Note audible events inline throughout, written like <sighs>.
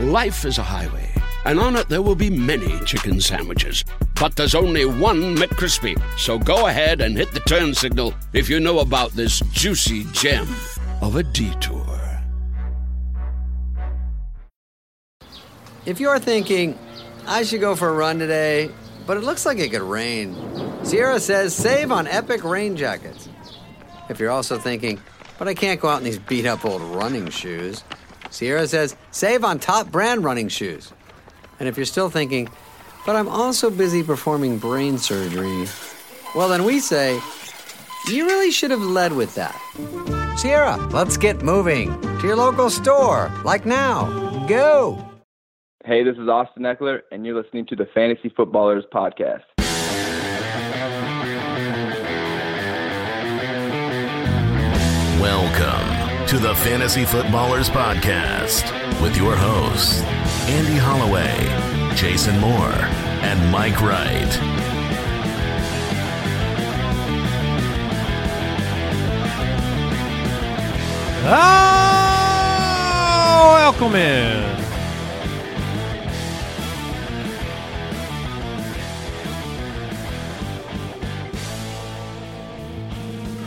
Life is a highway, and on it there will be many chicken sandwiches. But there's only one McCrispy. So go ahead and hit the turn signal if you know about this juicy gem of a detour. If you're thinking, I should go for a run today, but it looks like it could rain, Sierra says save on epic rain jackets. If you're also thinking, but I can't go out in these beat up old running shoes, Sierra says save on top brand running shoes. And if you're still thinking, but I'm also busy performing brain surgery, well, then we say, you really should have led with that. Sierra, let's get moving to your local store, like now. Go! Hey, this is Austin Ekeler, and you're listening to the Fantasy Footballers Podcast. Welcome to the Fantasy Footballers Podcast with your hosts, Andy Holloway, Jason Moore, and Mike Wright. Oh, welcome in.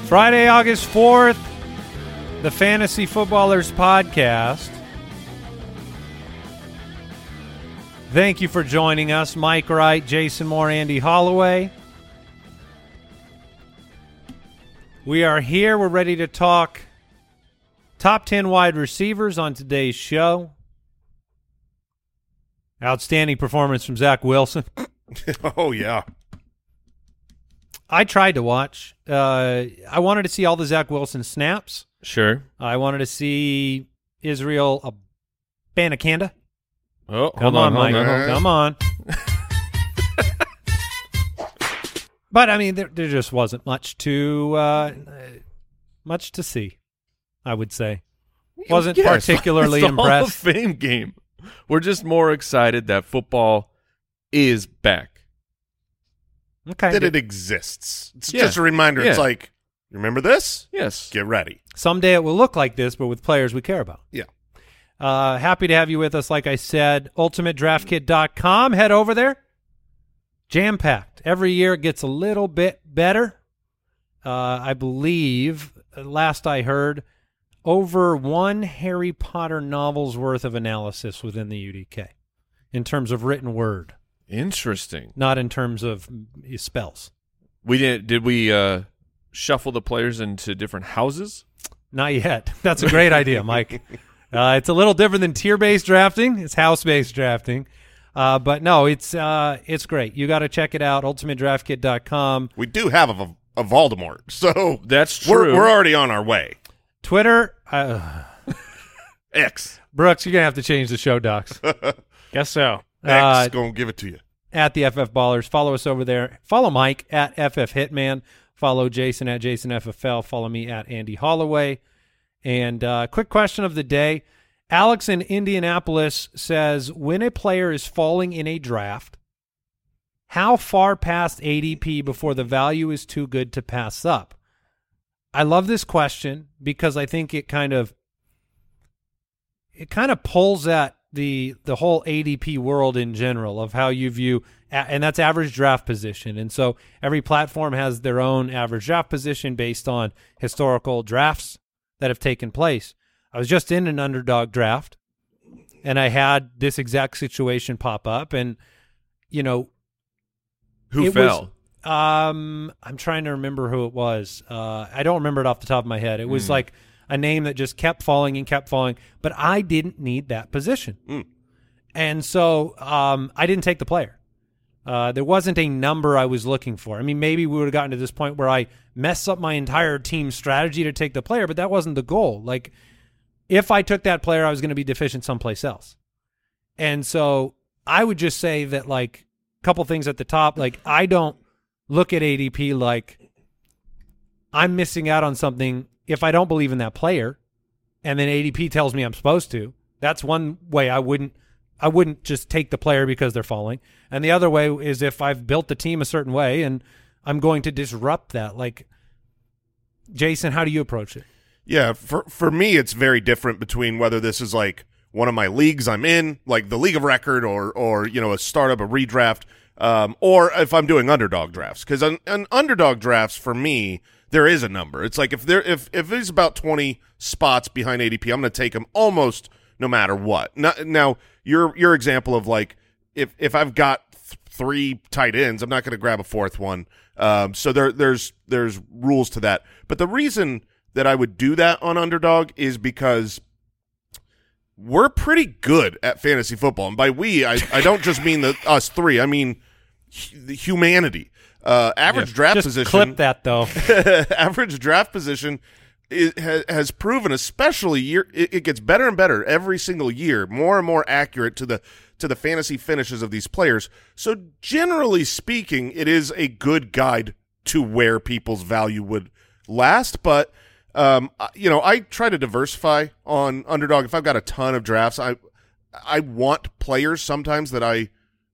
Friday, August 4th, the Fantasy Footballers Podcast. Thank you for joining us. Mike Wright, Jason Moore, Andy Holloway. We are here. We're ready to talk top 10 wide receivers on today's show. Outstanding performance from Zach Wilson. <laughs> oh yeah. I tried to watch. Uh, I wanted to see all the Zach Wilson snaps. Sure. I wanted to see Israel Abanikanda. Oh, Come hold on, hold Mike. Come on. but I mean, there, there just wasn't much to uh, much to see. I would say wasn't it's- particularly it's the Hall of impressed. Fame game. We're just more excited that football is back. Okay, that it exists. It's Yeah. just a reminder. It's Yeah. like, you remember this? Yes. Get ready. someday it will look like this, but with players we care about. Yeah. Uh, happy to have you with us. Like I said, ultimatedraftkit.com. Head over there. Jam packed. Every year it gets a little bit better. Uh, I believe, uh, last I heard, over one Harry Potter novel's worth of analysis within the UDK in terms of written word, Interesting. not in terms of spells. We did. Did we uh, shuffle the players into different houses? Not yet. <laughs> That's a great idea, Mike. <laughs> Uh, it's a little different than tier-based drafting. It's house-based drafting. Uh, but no, it's uh, it's great. You got to check it out. UltimateDraftKit.com. We do have a, a Voldemort, <laughs> so That's we're true. we're already on our way. Twitter. Uh, X Brooks, you're gonna have to change the show docs. Guess so. X Uh, gonna give it to you. at the FF Ballers. Follow us over there. Follow Mike at FF Hitman. Follow Jason at Jason FFL. Follow me at Andy Holloway. And uh, quick question of the day. Alex in Indianapolis says, when a player is falling in a draft, how far past ADP before the value is too good to pass up? I love this question because I think it kind of it kind of pulls at the the whole ADP world in general of how you view and that's average draft position. And so every platform has their own average draft position based on historical drafts that have taken place. I was just in an underdog draft and I had this exact situation pop up and you know Who fell? was- um, I'm trying to remember who it was. Uh, I don't remember it off the top of my head. It was like a name that just kept falling and kept falling, but I didn't need that position, and so um, I didn't take the player. Uh, there wasn't a number I was looking for. I mean, maybe we would have gotten to this point where I mess up my entire team strategy to take the player, but that wasn't the goal. Like, if I took that player, I was going to be deficient someplace else. And so I would just say that, like, a couple things at the top. Like, I don't look at ADP like I'm missing out on something if I don't believe in that player, and then ADP tells me I'm supposed to. That's one way I wouldn't. I wouldn't just take the player because they're falling. And the other way is if I've built the team a certain way and I'm going to disrupt that. Like, Jason, how do you approach it? Yeah, for for me, it's very different between whether this is like one of my leagues I'm in, like the league of record or or you know a startup, a redraft, um, or if I'm doing underdog drafts. Because an, an underdog drafts for me, there is a number. It's like if there if if it's about 20 spots behind ADP, I'm going to take them almost no matter what. Now, now your your example of like if if I've got th- three tight ends, I'm not going to grab a fourth one. Um, so there there's there's rules to that. But the reason that I would do that on underdog is because we're pretty good at fantasy football, and by we, I, I don't just mean the us three. I mean the humanity. Uh, average draft Just position. clip that though. <laughs> average draft position is, has, has proven, especially year, it, it gets better and better every single year, more and more accurate to the to the fantasy finishes of these players. So generally speaking, it is a good guide to where people's value would last. But um, you know, I try to diversify on underdog. If I've got a ton of drafts, I I want players sometimes that I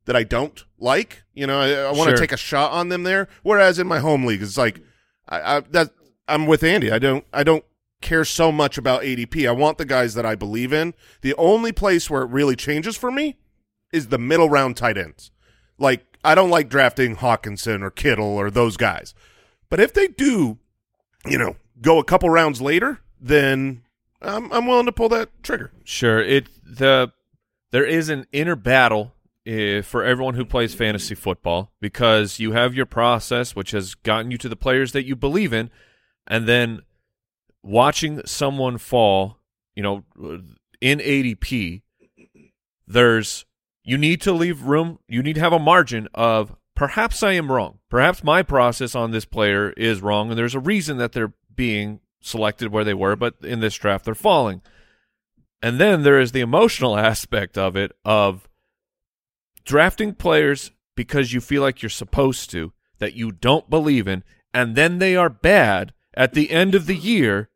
that I don't like. You know, I, I want to Sure. take a shot on them there. Whereas in my home league, it's like I, I that I'm with Andy. I don't I don't care so much about ADP. I want the guys that I believe in. The only place where it really changes for me is the middle round tight ends. Like I don't like drafting Hockenson or Kittle or those guys. But if they do, you know, go a couple rounds later, then I'm I'm willing to pull that trigger. Sure. It the there is an inner battle Eh, for everyone who plays fantasy football because you have your process, which has gotten you to the players that you believe in, and then watching someone fall, you know, in ADP. There's you need to leave room. You need to have a margin of perhaps I am wrong. Perhaps my process on this player is wrong, and there's a reason that they're being selected where they were, but in this draft they're falling. And then there is the emotional <laughs> aspect of it of drafting players because you feel like you're supposed to that you don't believe in and then they are bad at the end of the year.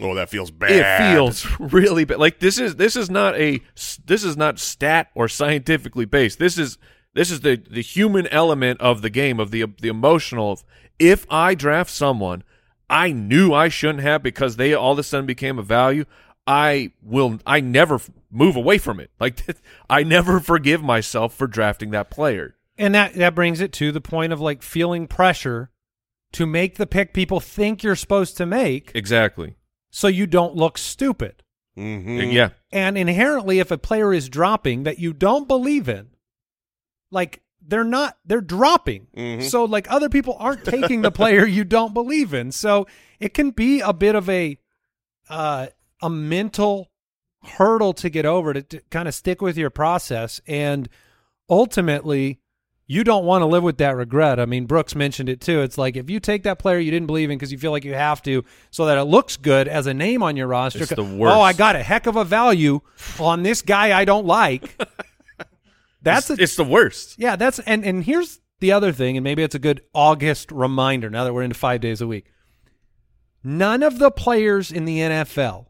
Oh, that feels bad. it feels <laughs> really bad. Like this is this is not a this is not stat or scientifically based. This is this is the the human element of the game of the the emotional of if i draft someone i knew i shouldn't have because they all of a sudden became a value. I will i never move away from it like <laughs> i never forgive myself for drafting that player And that that brings it to the point of like feeling pressure to make the pick people think you're supposed to make exactly so you don't look stupid. Mhm. yeah And inherently if a player is dropping that you don't believe in, like they're not they're dropping. So like other people aren't taking the player you don't believe in. So it can be a bit of a uh a mental hurdle to get over to, to kind of stick with your process and ultimately you don't want to live with that regret. I mean, Brooks mentioned it too. It's like if you take that player you didn't believe in because you feel like you have to, so that it looks good as a name on your roster. It's the Oh. I got a heck of a value on this guy I don't like. <laughs> That's a, it's, it's the worst yeah. That's and and here's the other thing, and maybe it's a good August reminder. Now that we're into five days a week, none of the players in the NFL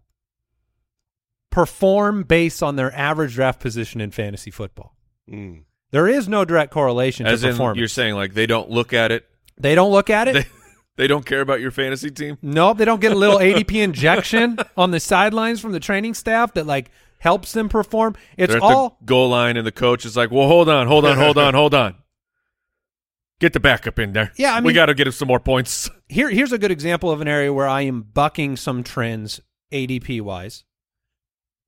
perform based on their average draft position in fantasy football. Mm. There is no direct correlation as to in performance. you're saying like they don't look at it they don't look at it. they, <laughs> they don't care about your fantasy team Nope, they don't get a little <laughs> ADP injection on the sidelines from the training staff that like helps them perform. It's all the goal line, and the coach is like, "Well, hold on, hold on, hold on, <laughs> hold on. Get the backup in there. Yeah, I we got to get him some more points." here. Here's a good example of an area where I am bucking some trends ADP wise.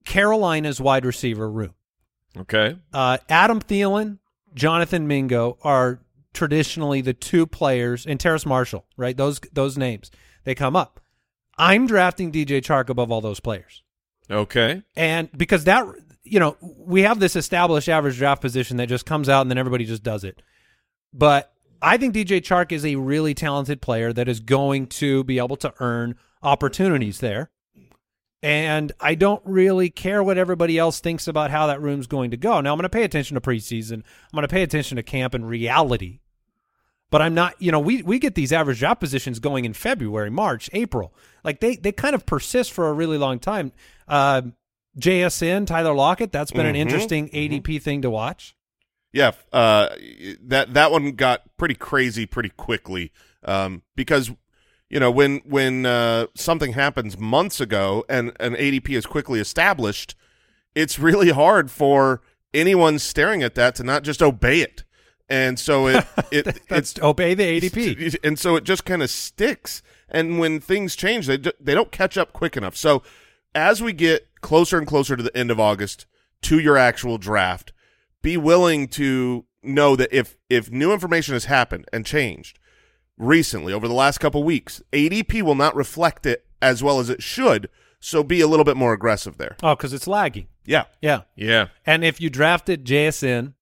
Carolina's wide receiver room. Okay, Uh, Adam Thielen, Jonathan Mingo are traditionally the two players, and Terrace Marshall, right? Those those names they come up. I'm drafting DJ Chark above all those players. okay, And because that, you know, we have this established average draft position that just comes out and then everybody just does it. But I think DJ Chark is a really talented player that is going to be able to earn opportunities there. And I don't really care what everybody else thinks about how that room's going to go. Now, I'm going to pay attention to preseason. I'm going to pay attention to camp and reality. But I'm not, you know, we, we get these average job positions going in February, March, April. Like they, they kind of persist for a really long time. Uh, JSN, Tyler Lockett, that's been an Mhm, interesting ADP thing to watch. Yeah, uh, that that one got pretty crazy pretty quickly um, because you know when when uh, something happens months ago and an ADP is quickly established, it's really hard for anyone staring at that to not just obey it. And so it <laughs> it it's obey the ADP. and so it just kind of sticks. And when things change, they they don't catch up quick enough. So as we get closer and closer to the end of August to your actual draft, be willing to know that if if new information has happened and changed recently over the last couple weeks, ADP will not reflect it as well as it should. So be a little bit more aggressive there. Oh, because it's lagging. Yeah. Yeah. Yeah. And if you drafted JSN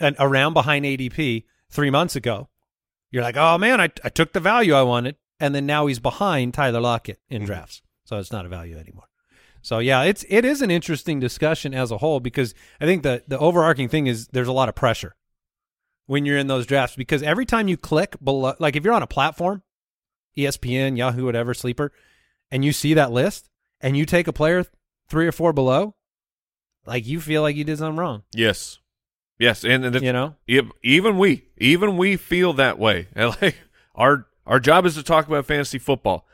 and around behind ADP three months ago, you're like, oh man, I, I took the value I wanted, and then now he's behind Tyler Lockett in Mm-hmm. drafts, so it's not a value anymore. So yeah, it's it is an interesting discussion as a whole because I think the the overarching thing is there's a lot of pressure when you're in those drafts because every time you click below, like if you're on a platform, ESPN, Yahoo, whatever, Sleeper, and you see that list and you take a player three or four below, like you feel like you did something wrong. Yes. Yes, and, and You know? even we, even we feel that way. And <laughs> like our our job is to talk about fantasy football,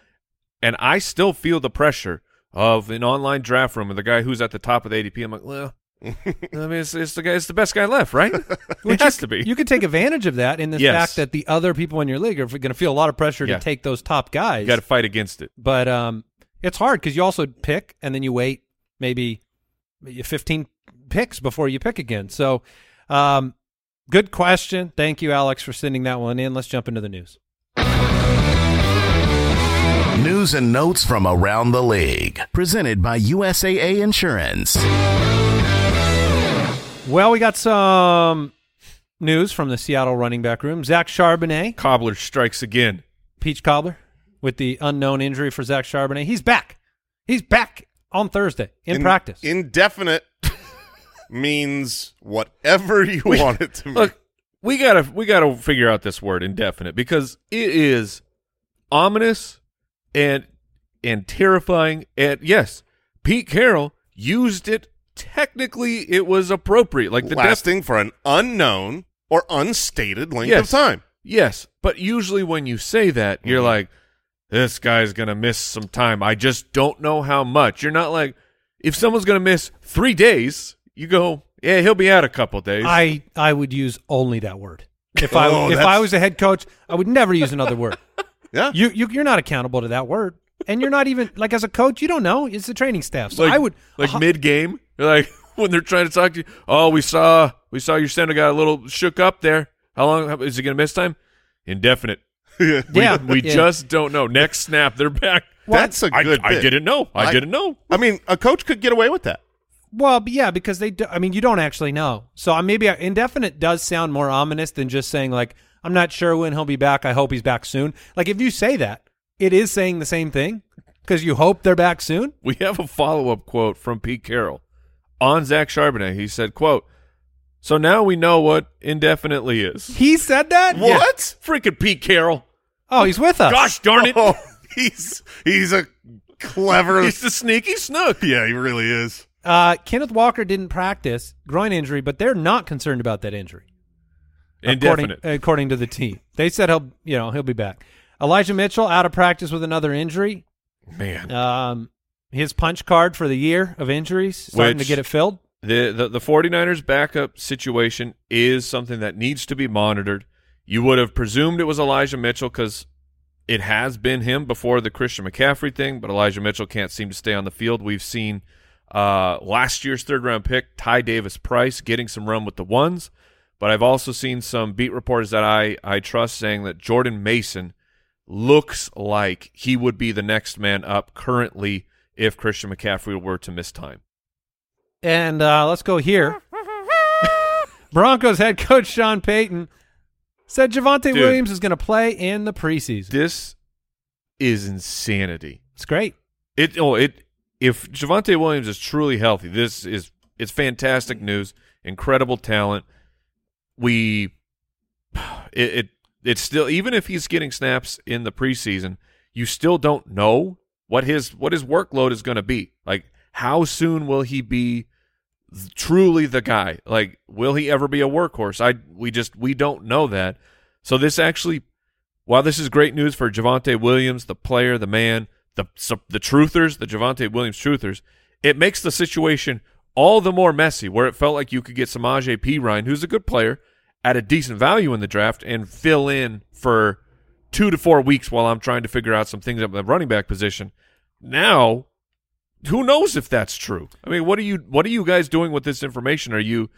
and I still feel the pressure of an online draft room with the guy who's at the top of the ADP. I'm like, well, I mean, it's, it's the guy, it's the best guy left, right? <laughs> it has to be. You could take advantage of that in the Yes. fact that the other people in your league are going to feel a lot of pressure Yeah. to take those top guys. You got to fight against it. but um, it's hard because you also pick and then you wait maybe 15 picks before you pick again. So, um, good question. Thank you, Alex, for sending that one in. Let's jump into the news. News and notes from around the league. Presented by USAA Insurance. Well, we got some news from the Seattle running back room. Zach Charbonnet, Cobbler strikes again. Peach Cobbler, with the unknown injury for Zach Charbonnet. He's back. He's back on Thursday in, practice. Indefinite <laughs> means whatever you want it to mean. Look, we gotta we gotta figure out this word indefinite because it is ominous and and terrifying. And yes, Pete Carroll used it. Technically, it was appropriate. Like the def- lasting for an unknown or unstated length Yes. of time. Yes, but usually when you say that, you're Mhm. like, this guy's gonna miss some time. I just don't know how much. You're not like, if someone's gonna miss three days, you go, yeah, he'll be out a couple days. I I would use only that word. If I Oh, if that's- I was a head coach, I would never use another word. <laughs> Yeah. You you you're not accountable to that word, and you're not even like as a coach, you don't know. It's the training staff. So like, I would like uh, mid game, like <laughs> when they're trying to talk to you. Oh, we saw we saw your center got a little shook up there. How long how- is he gonna miss time? Indefinite. <laughs> We, Yeah, we yeah. just don't know. Next snap, they're back. That's a good I bit. didn't know. I, I- didn't know. I mean, a coach could get away with that. Well, yeah, because they. Do, I mean, you don't actually know. So uh, maybe indefinite does sound more ominous than just saying like I'm not sure when he'll be back. I hope he's back soon. Like if you say that, it is saying the same thing because you hope they're back soon. We have a follow up quote from Pete Carroll on Zach Charbonnet. He said, "quote So now we know what indefinitely is." He said that. What? Freaking Pete Carroll! Oh, he's with us. Gosh darn it! Oh, he's he's a clever. He's the sneaky snook. yeah, he really is. Uh, Kenneth Walker didn't practice groin injury, but they're not concerned about that injury. Indefinite. According, according to the team, they said he'll you know he'll be back. Elijah Mitchell out of practice with another injury. Man, Um, his punch card for the year of injuries starting Which- to get it filled. the, the the 49ers backup situation is something that needs to be monitored. You would have presumed it was Elijah Mitchell because it has been him before the Christian McCaffrey thing, but Elijah Mitchell can't seem to stay on the field. We've seen uh, last year's third round pick Ty Davis Price getting some run with the ones, but I've also seen some beat reporters that I I trust saying that Jordan Mason looks like he would be the next man up currently if Christian McCaffrey were to miss time. And uh, let's go here. <laughs> Broncos head coach Sean Payton said Javonte Dude. Williams is going to play in the preseason. This is insanity. It's great. It oh it if Javonte Williams is truly healthy, this is it's fantastic news. Incredible talent. We <sighs> it, it it's still even if he's getting snaps in the preseason, you still don't know what his what his workload is going to be. Like how soon will he be truly the guy? Like will he ever be a workhorse? I we just we don't know that. So this actually while this is great news for Javonte Williams, the player, the man, the the truthers, the Javonte Williams truthers, it makes the situation all the more messy where it felt like you could get Samaje Perine, who's a good player, at a decent value in the draft and fill in for two to four weeks while I'm trying to figure out some things at the running back position. Now, who knows if that's true? I mean, what are you what are you guys doing with this information? Are you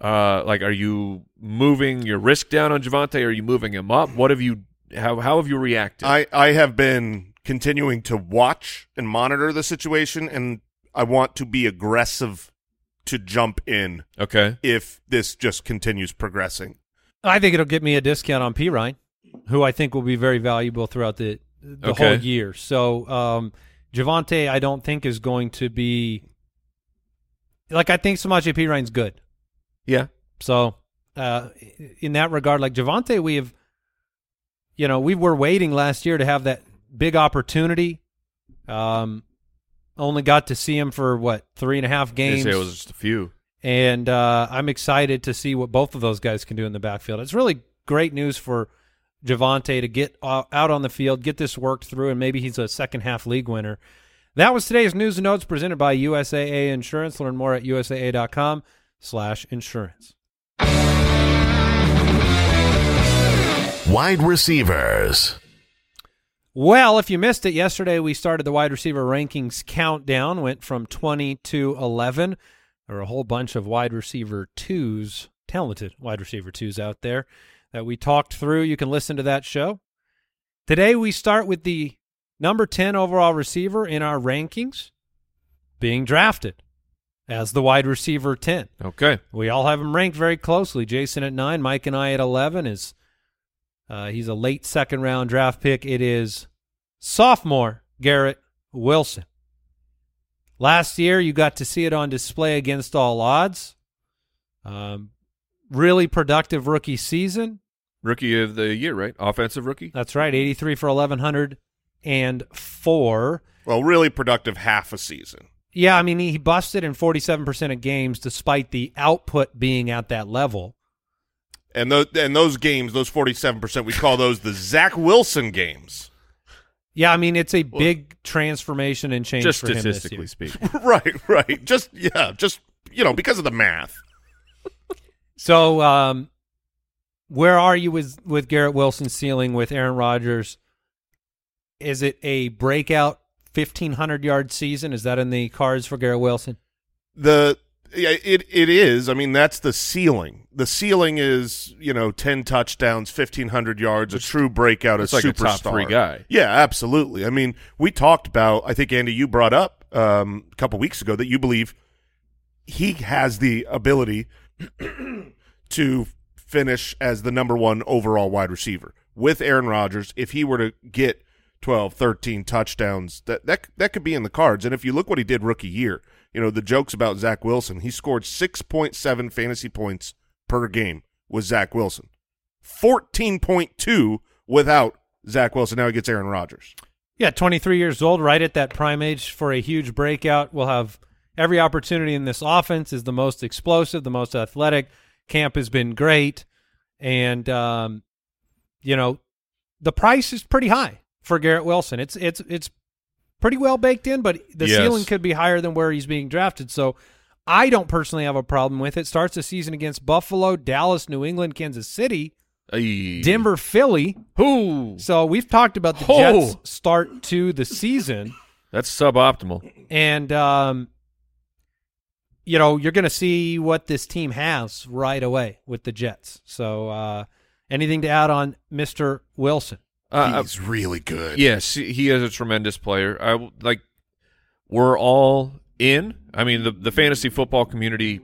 uh like are you moving your risk down on Javonte? Are you moving him up? What have you how how have you reacted? I, I have been continuing to watch and monitor the situation, and I want to be aggressive to jump in okay. if this just continues progressing. I think it'll get me a discount on Perine, who I think will be very valuable throughout the the Okay. whole year. So um, Javonte, I don't think is going to be like I think Samaje Perine's good. Yeah. So uh, in that regard, like Javonte, we have, you know, we were waiting last year to have that big opportunity. Um, only got to see him for what three and a half games, it was just a few. and uh, I'm excited to see what both of those guys can do in the backfield. It's really great news for Javonte to get out on the field, get this worked through, and maybe he's a second half league winner. That was today's news and notes presented by USAA Insurance. Learn more at usaa.com slash insurance. Wide receivers. Well, if you missed it yesterday, we started the wide receiver rankings countdown, went from 20 to 11. There are a whole bunch of wide receiver twos, talented wide receiver twos out there that we talked through. You can listen to that show. Today, we start with the number 10 overall receiver in our rankings being drafted as the wide receiver 10. Okay. We all have him ranked very closely. Jason at nine, Mike and I at eleven. Is uh, he's a late second round draft pick. It is sophomore Garrett Wilson. Last year, you got to see it on display against all odds. Um, really productive rookie season. Rookie of the year, right? Offensive rookie? That's right, eighty three for eleven hundred and four. Well, really productive half a season. Yeah, I mean he, busted in forty seven percent of games, despite the output being at that level. And those and those games, those forty seven percent, we call those the Zach Wilson games. Yeah, I mean it's a big transformation and change Just for him this statistically year. speaking. <laughs> <laughs> right, right. Just yeah, just you know, because of the math. So, um, where are you with with Garrett Wilson's ceiling with Aaron Rodgers? Is it a breakout fifteen hundred yard season? Is that in the cards for Garrett Wilson? The yeah, it it is. I mean, that's the ceiling. The ceiling is you know ten touchdowns, fifteen hundred yards, a true breakout, a It's like a superstar top three guy. Yeah, absolutely. I mean, we talked about. I think Andy, you brought up um, a couple weeks ago that you believe he has the ability <clears throat> to finish as the number one overall wide receiver with Aaron Rodgers. If he were to get 12, 13 touchdowns, that that that could be in the cards. And if you look what he did rookie year, you know the jokes about Zach Wilson. He scored six point seven fantasy points per game with Zach Wilson, fourteen point two without Zach Wilson. Now he gets Aaron Rodgers. Yeah, twenty three years old, right at that prime age for a huge breakout. We'll have every opportunity in this offense. Is the most explosive, the most athletic. Camp has been great, and um, you know the price is pretty high for Garrett Wilson. It's it's it's pretty well baked in, but the Yes. ceiling could be higher than where he's being drafted. So I don't personally have a problem with it. Starts the season against Buffalo, Dallas, New England, Kansas City, Ay. Denver, Philly. Who? So we've talked about the Oh. Jets start to the season, That's suboptimal. and um, you know you're going to see what this team has right away with the Jets. So uh, anything to add on Mister Wilson? Uh, He's really good. Yes, he is a tremendous player. I like. We're all in. I mean, the the fantasy football community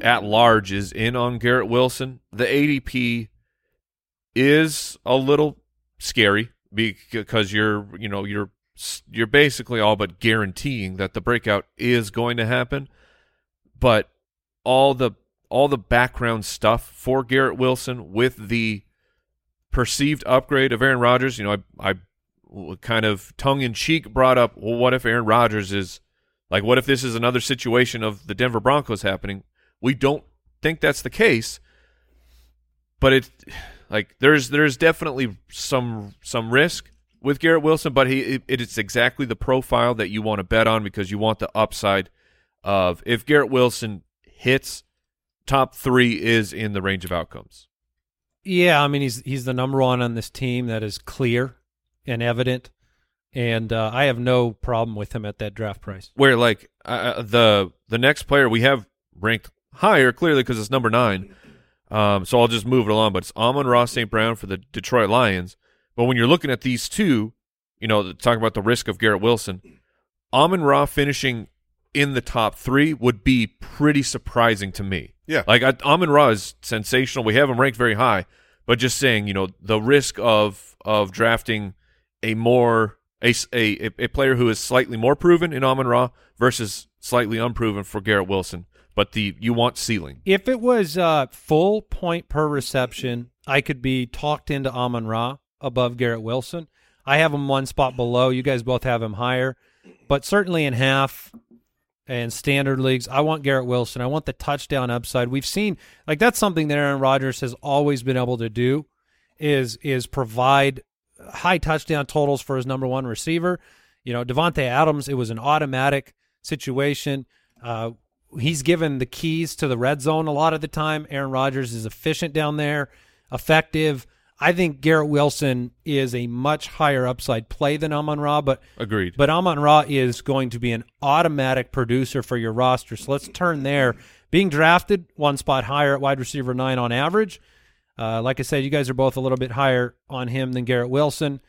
at large is in on Garrett Wilson. The ADP is a little scary because you're you know you're you're basically all but guaranteeing that the breakout is going to happen. But all the all the background stuff for Garrett Wilson with the perceived upgrade of Aaron Rodgers, you know, I, I kind of tongue in cheek brought up, well, what if Aaron Rodgers is like, what if this is another situation of the Denver Broncos happening? We don't think that's the case, but it like there's there's definitely some some risk with Garrett Wilson, but he it, it's exactly the profile that you want to bet on because you want the upside of if Garrett Wilson hits, top three is in the range of outcomes. Yeah, I mean he's he's the number one on this team. That is clear and evident, and uh, I have no problem with him at that draft price. Where like uh, the the next player we have ranked higher clearly because it's number nine. Um, so I'll just move it along. But it's Amon Ra St. Brown for the Detroit Lions. But when you're looking at these two, you know, talking about the risk of Garrett Wilson, Amon Ra finishing in the top three would be pretty surprising to me. Yeah. Like I, Amon Ra is sensational. We have him ranked very high, but just saying, you know, the risk of of drafting a more a a, a player who is slightly more proven in Amon Ra versus slightly unproven for Garrett Wilson. But the you want ceiling. If it was uh, full point per reception, I could be talked into Amon Ra above Garrett Wilson. I have him one spot below. You guys both have him higher, but certainly in half and standard leagues, I want Garrett Wilson. I want the touchdown upside. We've seen like that's something that Aaron Rodgers has always been able to do is is provide high touchdown totals for his number one receiver. You know, Davante Adams, it was an automatic situation. Uh, he's given the keys to the red zone a lot of the time. Aaron Rodgers is efficient down there, effective. I think Garrett Wilson is a much higher upside play than Amon Ra, but Agreed. but Amon Ra is going to be an automatic producer for your roster. So let's turn there. Being drafted one spot higher at wide receiver nine on average. Uh, like I said, you guys are both a little bit higher on him than Garrett Wilson,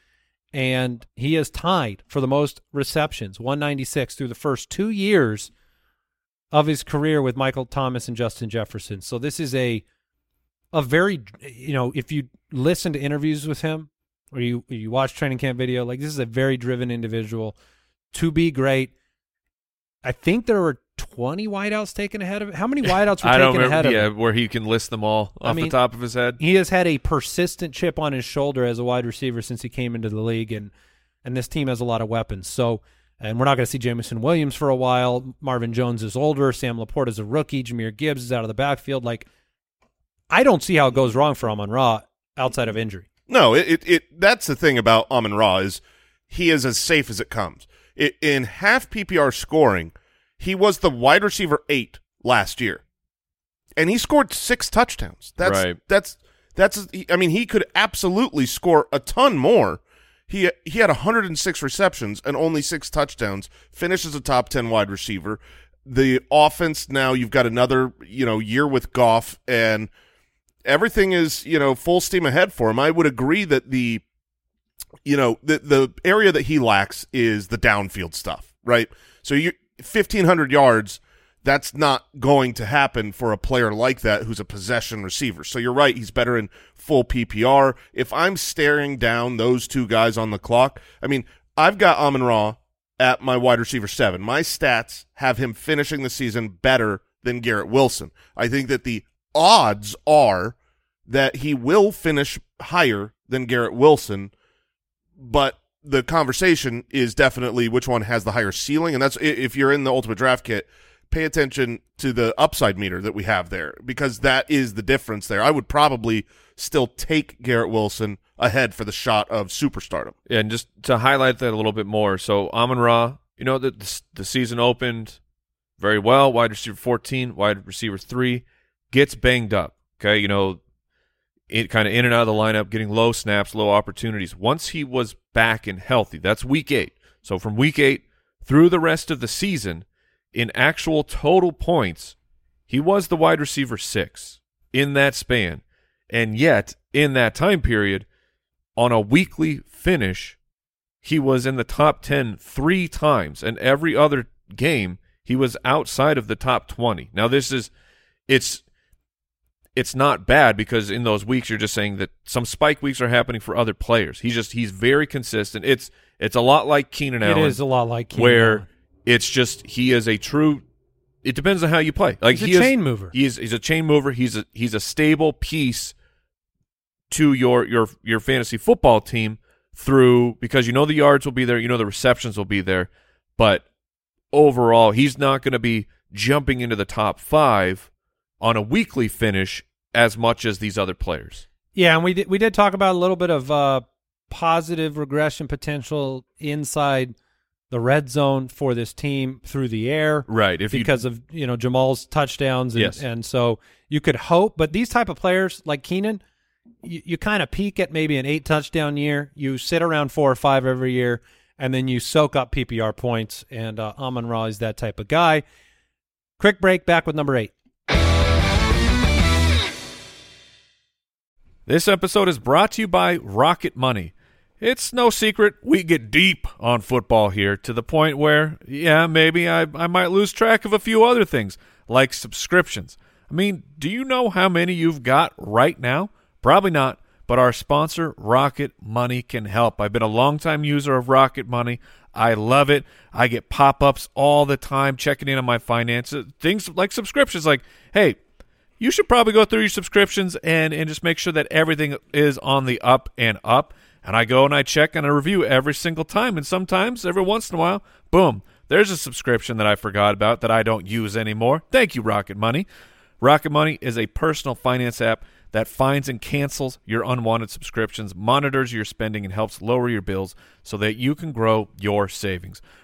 and he is tied for the most receptions, 196 through the first two years of his career with Michael Thomas and Justin Jefferson. So this is a a very you know if you listen to interviews with him or you you watch training camp video like this is a very driven individual to be great. I think there were 20 wideouts taken ahead of. How many <laughs> wideouts were I taken ahead of Yeah, him? where he can list them all I off mean, the top of his head. He has had a persistent chip on his shoulder as a wide receiver since he came into the league, and and this team has a lot of weapons. So, and we're not going to see Jameson Williams for a while. Marvin Jones is older. Sam LaPorta is a rookie. Jahmyr Gibbs is out of the backfield. Like, I don't see how it goes wrong for Amon Ra outside of injury. No, it, it, it that's the thing about Amon Ra is he is as safe as it comes. It, in half PPR scoring, he was the wide receiver eight last year, and he scored six touchdowns. That's Right. that's that's. I mean, he could absolutely score a ton more. He he had 106 receptions and only six touchdowns. Finishes a top 10 wide receiver. The offense now you've got another you know year with Goff and everything is you know full steam ahead for him. I would agree that the you know the the area that he lacks is the downfield stuff, right? So you 1500 yards that's not going to happen for a player like that who's a possession receiver. So you're right, he's better in full PPR. If I'm staring down those two guys on the clock, I mean, I've got Amon Ra at my wide receiver seven. My stats have him finishing the season better than Garrett Wilson. I think that the odds are that he will finish higher than Garrett Wilson, but the conversation is definitely which one has the higher ceiling. And that's if you're in the ultimate draft kit, pay attention to the upside meter that we have there because that is the difference there. I would probably still take Garrett Wilson ahead for the shot of superstardom. Yeah, and just to highlight that a little bit more. So Amon Ra, you know, the, the the season opened very well. Wide receiver fourteen, wide receiver three, gets banged up. Okay, you know, it kind of in and out of the lineup, getting low snaps, low opportunities. Once he was back and healthy, that's week eight. So from week eight through the rest of the season, in actual total points, he was the wide receiver six in that span. And yet, in that time period, on a weekly finish, he was in the top 10 three times, and every other game, he was outside of the top 20. Now, this is, it's, it's not bad because in those weeks you're just saying that some spike weeks are happening for other players. He's just he's very consistent. It's it's a lot like Keenan It Allen. is a lot like Keenan where Allen. it's just he is a true. It depends on how you play. Like He's a he is- chain mover. He's he's a chain mover. He's a he's a stable piece to your your your fantasy football team through because you know the yards will be there, you know the receptions will be there, but overall he's not going to be jumping into the top 5 on a weekly finish as much as these other players. Yeah, and we did we did talk about a little bit of uh, positive regression potential inside the red zone for this team through the air. Right, if you- because of you know Jamaal's touchdowns. And, Yes. and so you could hope, but these type of players like Keenan, you, you kind of peak at maybe an eight touchdown year. You sit around four or five every year, and then you soak up PPR points. And uh, Amon Ra is that type of guy. Quick break. Back with number eight. This episode is brought to you by Rocket Money. It's no secret we get deep on football here to the point where, yeah, maybe I, I might lose track of a few other things, like subscriptions. I mean, do you know how many you've got right now? Probably not, but our sponsor, Rocket Money, can help. I've been a longtime user of Rocket Money. I love it. I get pop ups all the time checking in on my finances. Things like subscriptions, like, hey, you should probably go through your subscriptions and and just make sure that everything is on the up and up. And I go and I check and I review every single time. And sometimes, every once in a while, boom, there's a subscription that I forgot about that I don't use anymore. Thank you, Rocket Money. Rocket Money is a personal finance app that finds and cancels your unwanted subscriptions, monitors your spending, and helps lower your bills so that you can grow your savings.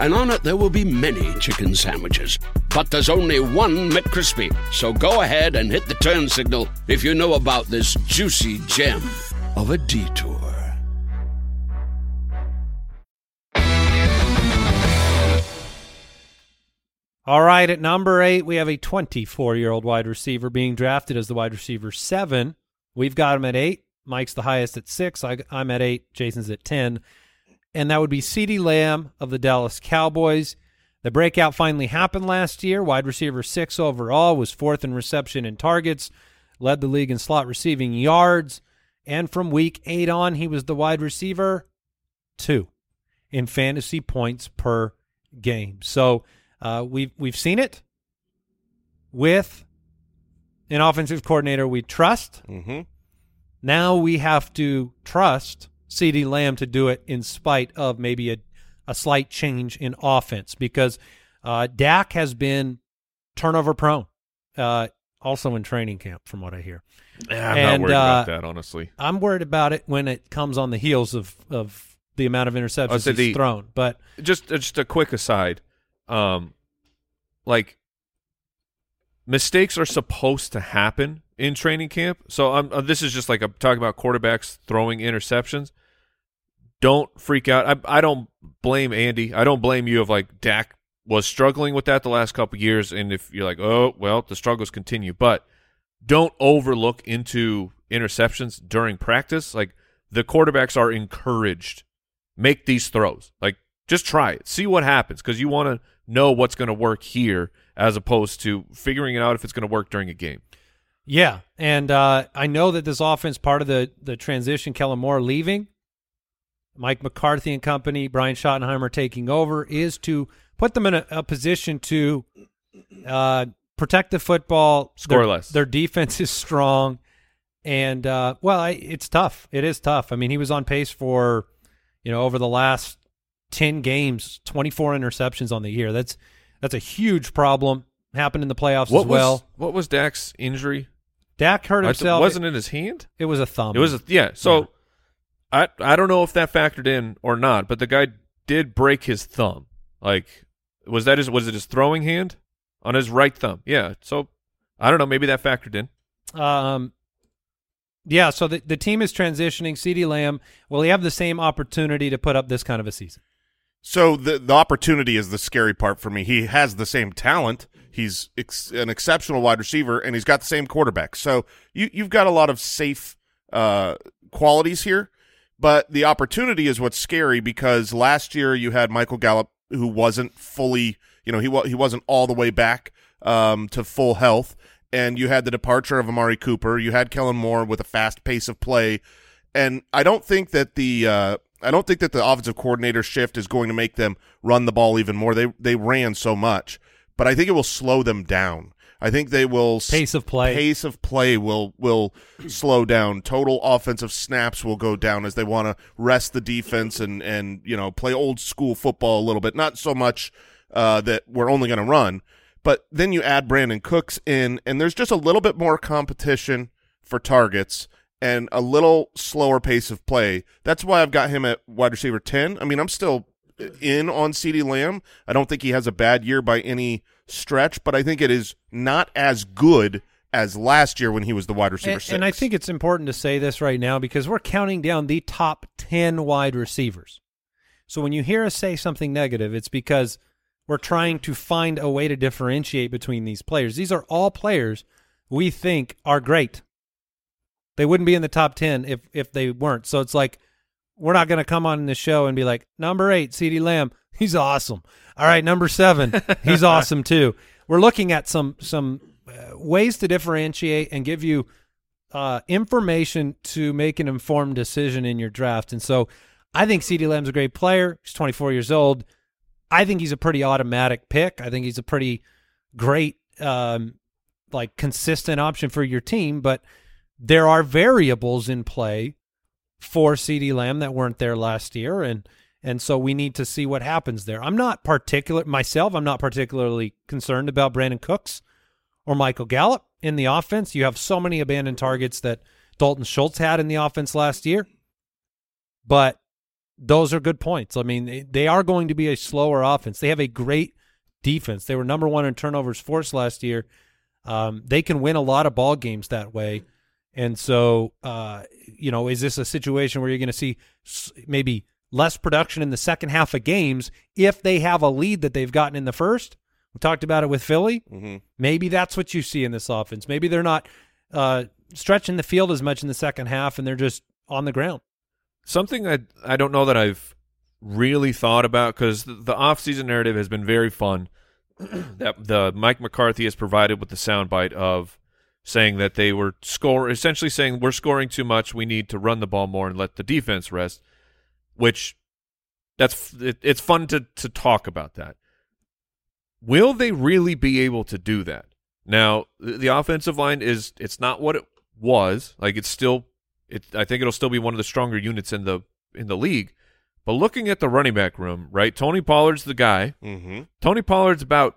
and on it there will be many chicken sandwiches. But there's only one McCrispy. So go ahead and hit the turn signal if you know about this juicy gem of a detour. All right, at number eight, we have a 24 year old wide receiver being drafted as the wide receiver seven. We've got him at eight. Mike's the highest at six. I, I'm at eight. Jason's at 10. And that would be CeeDee Lamb of the Dallas Cowboys. The breakout finally happened last year. Wide receiver six overall was fourth in reception and targets, led the league in slot receiving yards. And from week eight on, he was the wide receiver two in fantasy points per game. So uh, we've we've seen it with an offensive coordinator we trust. Mm-hmm. Now we have to trust CeeDee Lamb to do it in spite of maybe a, a slight change in offense because uh, Dak has been turnover prone, uh, also in training camp, from what I hear. Yeah, I'm And, not worried uh, about that, honestly. I'm worried about it when it comes on the heels of, of the amount of interceptions he's the- thrown. But just just a quick aside um like mistakes are supposed to happen in training camp. So I'm uh, this is just like I'm talking about quarterbacks throwing interceptions. Don't freak out. I I don't blame Andy. I don't blame you of like Dak was struggling with that the last couple years. And if you're like oh well the struggles continue. But don't overlook into interceptions during practice. Like the quarterbacks are encouraged. Make these throws. Like, just try it. See what happens. Because you want to know what's going to work here as opposed to figuring it out if it's going to work during a game. Yeah, and uh, I know that this offense, part of the the transition, Kellen Moore leaving, Mike McCarthy and company, Brian Schottenheimer taking over, is to put them in a, a position to uh, protect the football, Score their, less. Their defense is strong, and uh, well, I, it's tough. It is tough. I mean, he was on pace for, you know, over the last ten games, twenty four interceptions on the year. That's that's a huge problem. Happened in the playoffs What as well. was what was Dak's injury? Dak hurt himself. wasn't in his hand? It was a thumb. It was a, yeah. So I I don't know if that factored in or not, but the guy did break his thumb. Like was that his was it his throwing hand on his right thumb? Yeah. So I don't know. Maybe that factored in. Um, yeah, so the, the team is transitioning. CeeDee Lamb, will he have the same opportunity to put up this kind of a season? So the the opportunity is the scary part for me. He has the same talent. He's ex- an exceptional wide receiver, and he's got the same quarterback. So you you've got a lot of safe uh, qualities here, but the opportunity is what's scary because last year you had Michael Gallup who wasn't fully, you know, he he wasn't all the way back um, to full health, and you had the departure of Amari Cooper. You had Kellen Moore with a fast pace of play, and I don't think that the uh, I don't think that the offensive coordinator shift is going to make them run the ball even more. They they ran so much, but I think it will slow them down. I think they will Pace of play. Pace of play will will slow down. Total offensive snaps will go down as they want to rest the defense and and you know play old school football a little bit. Not so much uh, that we're only going to run, but then you add Brandin Cooks in, and there's just a little bit more competition for targets and a little slower pace of play. That's why I've got him at wide receiver 10. I mean, I'm still in on CeeDee Lamb. I don't think he has a bad year by any stretch, but I think it is not as good as last year when he was the wide receiver And, six. and I think it's important to say this right now because we're counting down the top 10 wide receivers. So when you hear us say something negative, it's because we're trying to find a way to differentiate between these players. These are all players we think are great. They wouldn't be in the top 10 if if they weren't. So it's like we're not going to come on the show and be like, "Number 8, CeeDee Lamb, he's awesome." All right, number 7, he's <laughs> awesome too. We're looking at some some uh, ways to differentiate and give you uh, information to make an informed decision in your draft. And so I think CeeDee Lamb's a great player. He's 24 years old. I think he's a pretty automatic pick. I think he's a pretty great, um, like consistent option for your team. But there are variables in play for CeeDee Lamb that weren't there last year, and and so we need to see what happens there. I'm not particular myself. I'm not particularly concerned about Brandin Cooks or Michael Gallup in the offense. You have so many abandoned targets that Dalton Schultz had in the offense last year, but those are good points. I mean, they- are going to be a slower offense. They have a great defense. They were number one in turnovers forced last year. Um, they can win a lot of ball games that way. And so, uh, you know, is this a situation where you're going to see maybe less production in the second half of games if they have a lead that they've gotten in the first? We talked about it with Philly. Mhm. Maybe that's what you see in this offense. Maybe they're not uh, stretching the field as much in the second half, and they're just on the ground. Something I I don't know that I've really thought about because the, the off-season narrative has been very fun. <clears throat> that the Mike McCarthy has provided with the soundbite of saying that they were score essentially saying we're scoring too much. We need to run the ball more and let the defense rest. Which that's it, it's fun to to talk about that. Will they really be able to do that? Now, the, the offensive line is it's not what it was. Like it's still it I think it'll still be one of the stronger units in the in the league. But looking at the running back room, right? Tony Pollard's the guy. Mm-hmm. Tony Pollard's about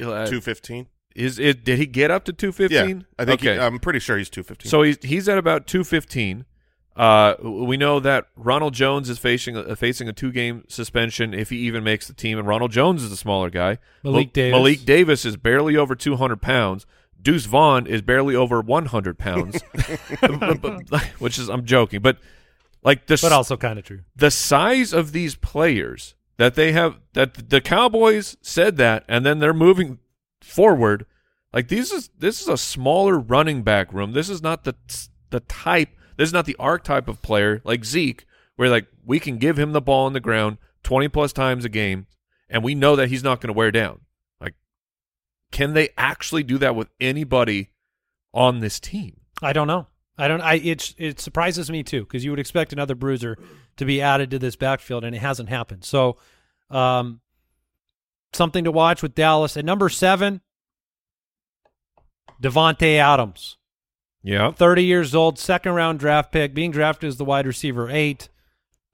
uh, Two fifteen. Is it did he get up to 215? Yeah, I think. he- I'm pretty sure he's two fifteen. So he's he's at about 215. Uh, we know that Ronald Jones is facing a, facing a two game suspension if he even makes the team, and Ronald Jones is a smaller guy. Malik Mal- Davis. Malik Davis is barely over 200 pounds. Deuce Vaughn is barely over 100 pounds, <laughs> <laughs> which is I'm joking, but like the But also kind of true. the size of these players that they have that the Cowboys said that and then they're moving forward like these is this is a smaller running back room this is not the the type this is not the archetype of player like Zeke where like we can give him the ball on the ground 20 plus times a game and we know that he's not going to wear down like can they actually do that with anybody on this team I don't know. I don't. I it it surprises me too because you would expect another bruiser to be added to this backfield, and it hasn't happened. So, um, something to watch with Dallas at number seven. Davante Adams, yeah thirty years old, second round draft pick, being drafted as the wide receiver eight.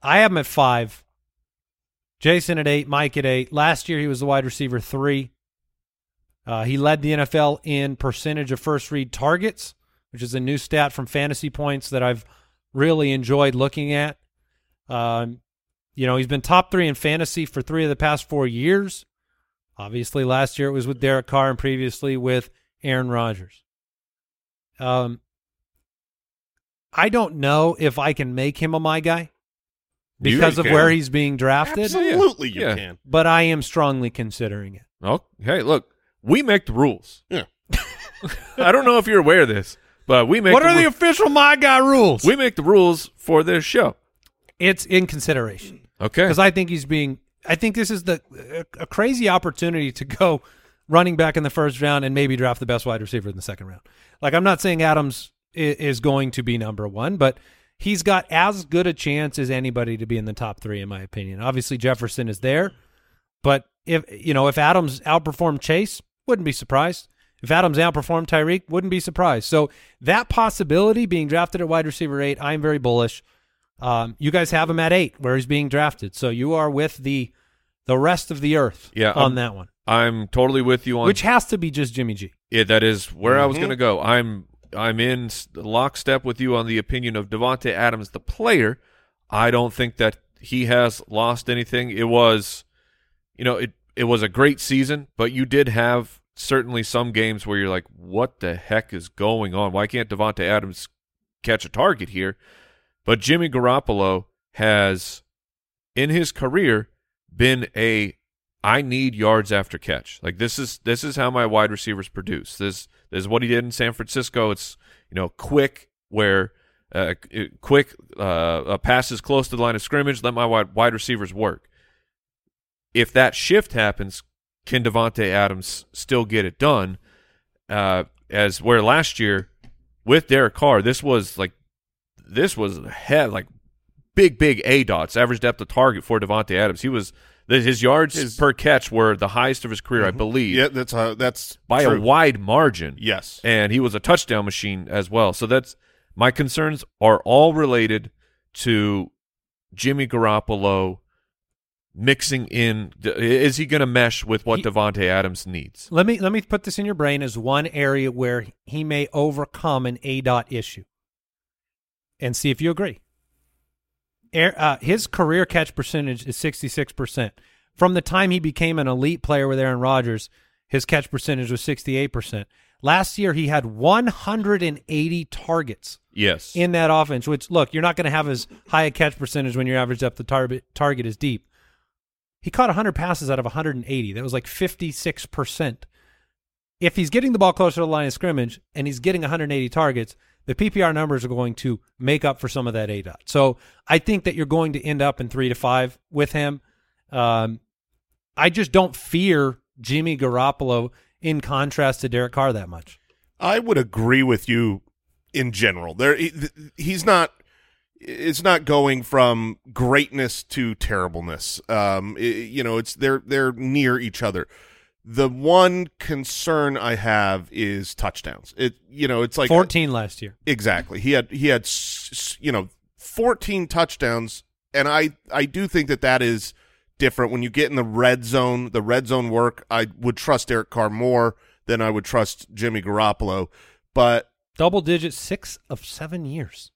I have him at five. Jason at eight, Mike at eight. Last year he was the wide receiver three. Uh, he led the NFL in percentage of first read targets, which is a new stat from Fantasy Points that I've really enjoyed looking at. Um, you know, he's been top three in fantasy for three of the past four years. Obviously, last year it was with Derek Carr and previously with Aaron Rodgers. Um, I don't know if I can make him a my guy You because of can. where he's being drafted, Absolutely, you Yeah. can. but I am strongly considering it. Oh, hey, look, we make the rules. Yeah. <laughs> I don't know if you're aware of this, but we make what are ru- the official my guy rules? we make the rules for this show. it's in consideration Okay. because I think he's being. I think this is the a, a crazy opportunity to go running back in the first round and maybe draft the best wide receiver in the second round. Like I'm not saying Adams is, going to be number one, but he's got as good a chance as anybody to be in the top three, in my opinion. Obviously, Jefferson is there, but if you know if Adams outperformed Chase, wouldn't be surprised. If Adams outperformed Tyreek, wouldn't be surprised. So that possibility being drafted at wide receiver eight, I'm very bullish. Um, you guys have him at eight, where he's being drafted. So you are with the the rest of the earth Yeah, on I'm- that one, I'm totally with you on which has to be just Jimmy G. Yeah, that is where I was Mhm. going to go. I'm I'm in lockstep with you on the opinion of Davante Adams, the player. I don't think that he has lost anything. It was, you know, it it was a great season, but you did have certainly some games where you're like, what the heck is going on? Why can't Davante Adams catch a target here? But Jimmy Garoppolo has, in his career, been a I need yards after catch. Like this is this is how my wide receivers produce. This, this is what he did in San Francisco. It's you know quick where uh, quick uh, passes close to the line of scrimmage. Let my wide wide receivers work. If that shift happens, can Davante Adams still get it done? Uh, as where last year with Derek Carr, this was like this was head like big big A dots average depth of target for Davante Adams. He was his yards His- per catch were the highest of his career, I mm-hmm. believe, Yeah, that's how that's by true. a wide margin. Yes. and he was a touchdown machine as well. So that's my concerns are all related to Jimmy Garoppolo mixing in. Is he going to mesh with what Davante Adams needs? Let me let me put this in your brain as one area where he may overcome an A dot issue, and see if you agree. Air, uh, his career catch percentage is sixty six percent. From the time he became an elite player with Aaron Rodgers, his catch percentage was sixty eight percent. Last year, he had one hundred and eighty targets Yes. in that offense. Which look, you're not going to have as high a catch percentage when your average depth of target target is deep. He caught 100 passes out of 180. That was like 56 percent. If he's getting the ball closer to the line of scrimmage and he's getting 180 targets, the PPR numbers are going to make up for some of that A dot. So I think that you're going to end up in three to five with him. Um, I just don't fear Jimmy Garoppolo in contrast to Derek Carr that much. I would agree with you in general. There, he- he's not. It's not going from greatness to terribleness. Um, i- you know, it's they're they're near each other. The one concern I have is touchdowns. It, you know, it's like 14 last year. Exactly. He had he had s- s- you know 14 touchdowns and I I do think that that is different when you get in the red zone, the red zone work. I would trust Derek Carr more than I would trust Jimmy Garoppolo, but Double digits, six of seven years.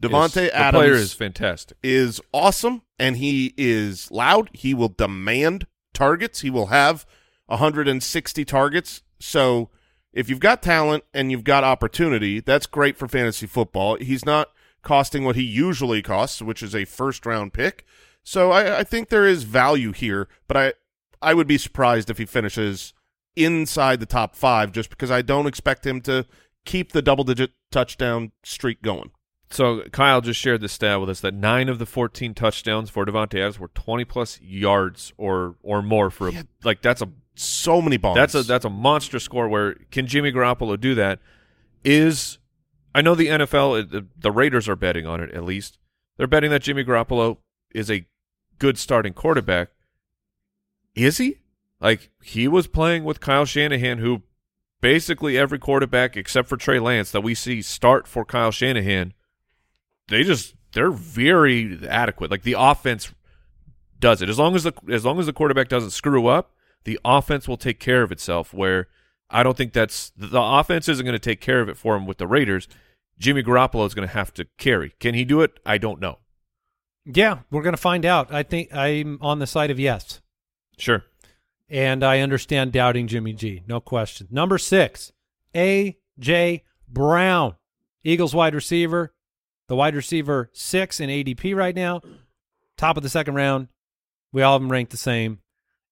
Davante Adams the player is fantastic. is awesome and he is loud. He will demand targets. He will have 160 targets. So if you've got talent and you've got opportunity, that's great for fantasy football. He's not costing what he usually costs, which is a first round pick. So I, I think there is value here, but I I would be surprised if he finishes inside the top five just because I don't expect him to keep the double digit touchdown streak going. So Kyle just shared the stat with us that nine of the 14 touchdowns for Davante Adams were 20 plus yards or or more for a, Yeah. like that's a So many bombs. That's a that's a monster score. Where can Jimmy Garoppolo do that? Is I know the NFL, the, Raiders are betting on it. At least they're betting that Jimmy Garoppolo is a good starting quarterback. Is he? Like he was playing with Kyle Shanahan, who basically every quarterback except for Trey Lance that we see start for Kyle Shanahan, they just they're very adequate. Like the offense does it as long as the as long as the quarterback doesn't screw up, the offense will take care of itself. Where I don't think that's the offense isn't going to take care of it for him with the Raiders. Jimmy Garoppolo is going to have to carry. Can he do it? I don't know. Yeah, we're going to find out. I think I'm on the side of yes. Sure. And I understand doubting Jimmy G. No question. Number six, A.J. Brown, Eagles wide receiver, the wide receiver six in ADP right now, top of the second round. We all have them ranked the same.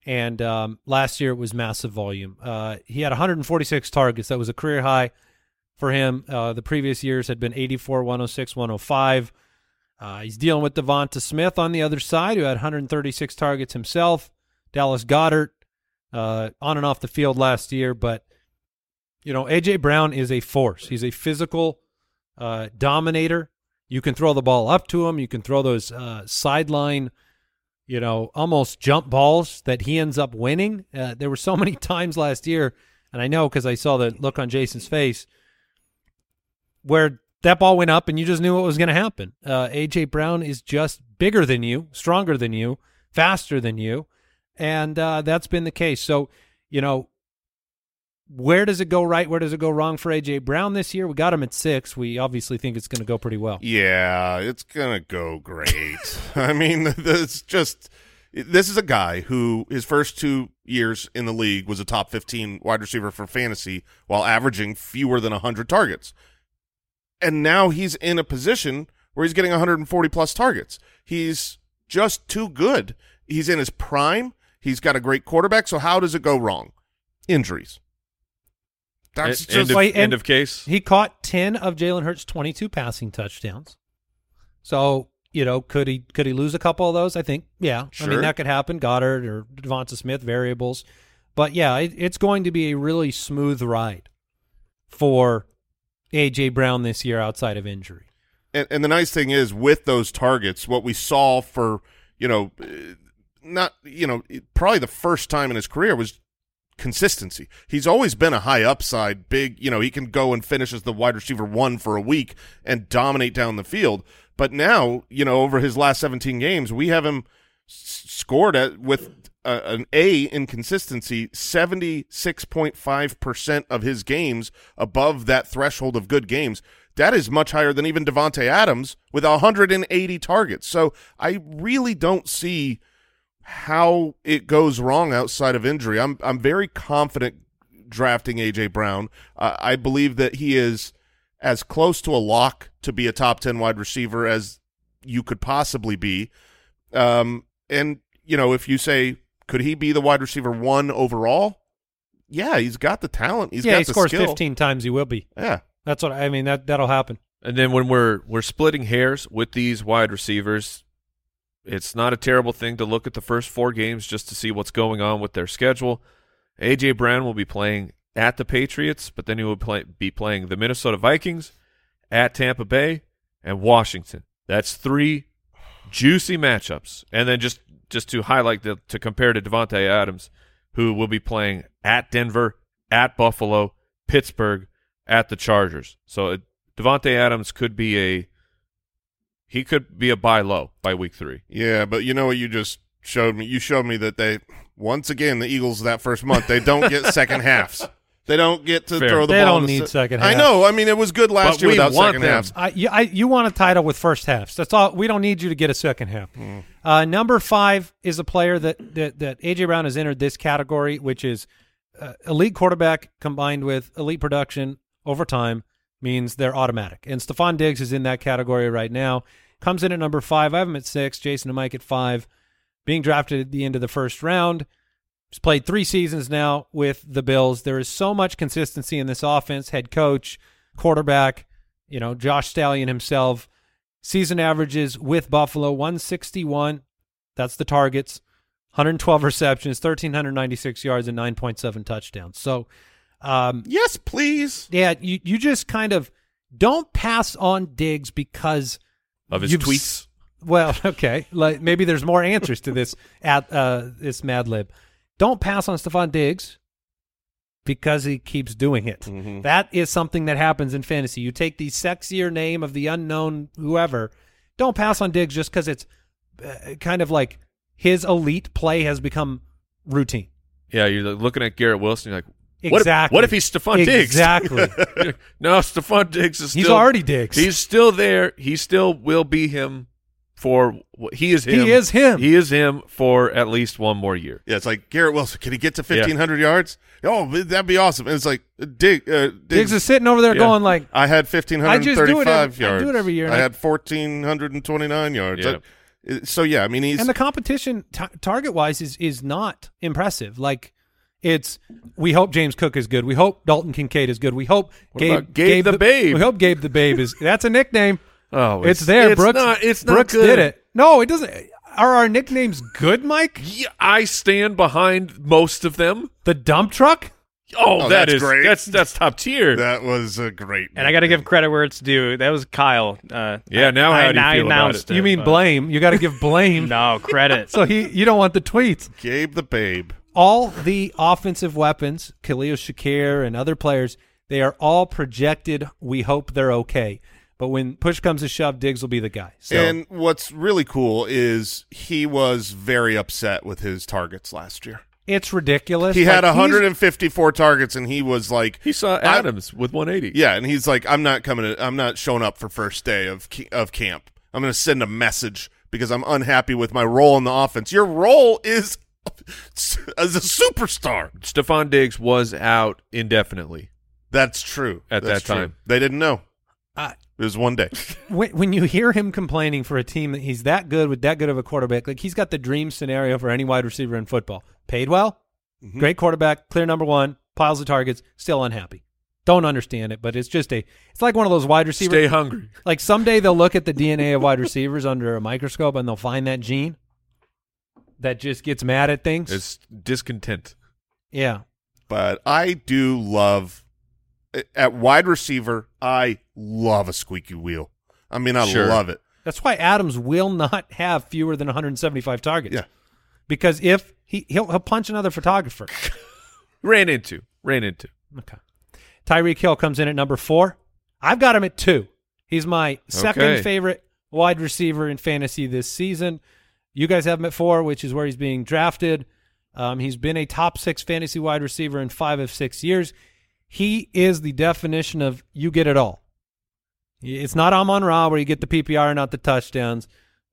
And um, last year it was massive volume. Uh, he had 146 targets. That was a career high for him. Uh, the previous years had been 84, 106, 105. Uh, he's dealing with Devonta Smith on the other side, who had 136 targets himself. Dallas Goedert uh, on and off the field last year, but you know AJ Brown is a force. He's a physical uh, dominator. You can throw the ball up to him. You can throw those uh, sideline, you know, almost jump balls that he ends up winning. Uh, there were so many <laughs> times last year, and I know because I saw the look on Jason's face where that ball went up and you just knew what was going to happen. Uh, AJ Brown is just bigger than you, stronger than you, faster than you, and uh, that's been the case. So, you know, where does it go right? Where does it go wrong for AJ Brown this year? We got him at six. We obviously think it's going to go pretty well. Yeah, it's gonna go great. <laughs> I mean, <laughs> it's just this is a guy who his first two years in the league was a top 15 wide receiver for fantasy while averaging fewer than 100 targets. And now he's in a position where he's getting 140 plus targets. He's just too good. He's in his prime. He's got a great quarterback. So how does it go wrong? Injuries. That's just end, of, and- end of case. He caught 10 of Jalen Hurts' 22 passing touchdowns. So, you know, could he could he lose a couple of those? I think, yeah. I mean, that could happen. Goedert or Devonta Smith variables. But yeah, it, it's going to be a really smooth ride for A.J. Brown this year outside of injury. and, and the nice thing is with those targets, what we saw for you know, uh, not you know, probably the first time in his career was consistency. He's always been a high upside, big. You know, he can go and finish as the wide receiver one for a week and dominate down the field. But now, you know, over his last 17 games, we have him scored at with an A in consistency, 76.5% of his games above that threshold of good games. That is much higher than even Davante Adams with 180 targets. So I really don't see how it goes wrong outside of injury. I'm I'm very confident drafting AJ Brown. Uh, I believe that he is as close to a lock to be a top 10 wide receiver as you could possibly be. Um, and you know, if you say could he be the wide receiver one overall? Yeah, he's got the talent. He's yeah, got he the scores skill. 15 times. He will be. Yeah. That's what I mean. That that'll happen. And then when we're we're splitting hairs with these wide receivers, it's not a terrible thing to look at the first four games just to see what's going on with their schedule. AJ Brown will be playing at the Patriots, but then he will play, be playing the Minnesota Vikings, at Tampa Bay, and Washington. That's three juicy matchups. And then just just to highlight the to compare to Davante Adams, who will be playing at Denver, at Buffalo, Pittsburgh, at the Chargers. So uh, Davante Adams could be a he could be a buy low by week three. Yeah, but you know what you just showed me? You showed me that they once again the Eagles that first month they don't get second <laughs> halves. They don't get to Fair. throw the They ball. don't in the need se- second I know. I mean, it was good last But year without second them. halves. I, you, I, you want a title with first halves. That's all. We don't need you to get a second half. Uh, number five is a player that, that that AJ Brown has entered this category, which is uh, elite quarterback combined with elite production over time means they're automatic. And Stefon Diggs is in that category right now. Comes in at number five. I have him at six. Jason and Mike at five. Being drafted at the end of the first round. He's played three seasons now with the Bills. There is so much consistency in this offense. Head coach, quarterback, you know, Josh Stallion himself. Season averages with Buffalo 161. That's the targets. 112 receptions, 1,396 yards, and 9.7 touchdowns. So, um, Yes, please. yeah, you, you just kind of don't pass on Diggs because Of his you've tweets. s- Well, <laughs> okay, like maybe there's more answers to this at uh, this Mad Lib. Don't pass on Stefon Diggs because he keeps doing it. Mm-hmm. That is something that happens in fantasy. You take the sexier name of the unknown whoever. Don't pass on Diggs just because it's uh, kind of like his elite play has become routine. Yeah, you're looking at Garrett Wilson. You're like, what If, what if he's Stefon Diggs? Exactly. <laughs> no, Stefon Diggs is. Still, He's already Diggs. He's still there. He still will be him for. He is him. He is him. He is him for at least one more year. Yeah, it's like Garrett Wilson. Can he get to fifteen hundred yards? Oh, that'd be awesome. And it's like Dig, uh, Diggs. Diggs is sitting over there Yeah. going like, I had fifteen I hundred just do it every- I do it every year, I I- had fourteen hundred and twenty-nine yards. Yeah. I- so yeah, I mean he's and the competition t- target wise is is not impressive. Like it's we hope James Cook is good. We hope Dalton Kincaid is good. We hope What Gabe, about Gabe the Babe? We hope Gabe the Babe is. That's a nickname. <laughs> Oh, It's, there. It's Brooks. not. It's not Brooks good. did it. No, it doesn't. Are our nicknames good, Mike? Yeah, I stand behind most of them. The dump truck. Oh, Oh, that that's is great. That's that's top tier. That was a great. And I got to give credit where it's due. That was Kyle. Uh, Yeah, now I, how do you I feel about it? You mean but- blame? You got to give blame. <laughs> No credit. <laughs> So he, you don't want the tweets. Gabe the Babe. All the offensive weapons, Khalil Shakir and other players, they are all projected. We hope they're okay. But when push comes to shove, Diggs will be the guy. So And what's really cool is he was very upset with his targets last year. it's ridiculous. He had Like, he's- 154 targets, and he was like, He saw Adams with 180. Yeah, and he's like, I'm not coming. To, I'm not showing up for first day of of camp. I'm going to send a message because I'm unhappy with my role in the offense. Your role is as a superstar. Stefon Diggs was out indefinitely. That's true. At That's that true. time. they didn't know. I- It was one day. when, when you hear him complaining for a team that he's that good with that good of a quarterback, like he's got the dream scenario for any wide receiver in football. Paid well, Mm-hmm. great quarterback, clear number one, piles of targets, still unhappy. Don't understand it, but it's just a. It's like one of those wide receivers. Stay hungry. Like someday they'll look at the DNA of wide <laughs> receivers under a microscope and they'll find that gene that just gets mad at things. It's discontent. yeah. but I do love at wide receiver. I love a squeaky wheel. I mean, I Sure. love it. That's why Adams will not have fewer than 175 targets. Yeah. Because if he he'll, he'll punch another photographer. <laughs> Ran into. Ran into. Okay. Tyreek Hill comes in at number four. I've got him at two. He's my second Okay. favorite wide receiver in fantasy this season. You guys have him at four, which is where he's being drafted. Um, he's been a top six fantasy wide receiver in five of six years. He is the definition of you get it all. It's not Amon Ra where you get the PPR, not the touchdowns,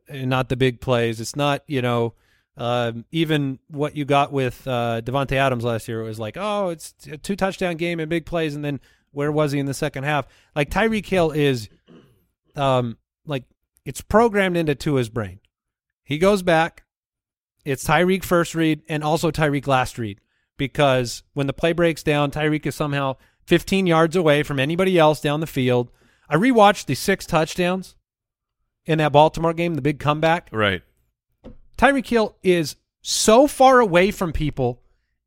and not the big plays. It's not, you know, um, even what you got with uh, Davante Adams last year. It was like, oh, it's a two touchdown game and big plays, and then where was he in the second half? Like Tyreek Hill is, um, like it's programmed into Tua's brain. He goes back. It's Tyreek first read and also Tyreek last read because when the play breaks down, Tyreek is somehow 15 yards away from anybody else down the field. I rewatched the six touchdowns in that Baltimore game, the big comeback. Right. Tyreek Hill is so far away from people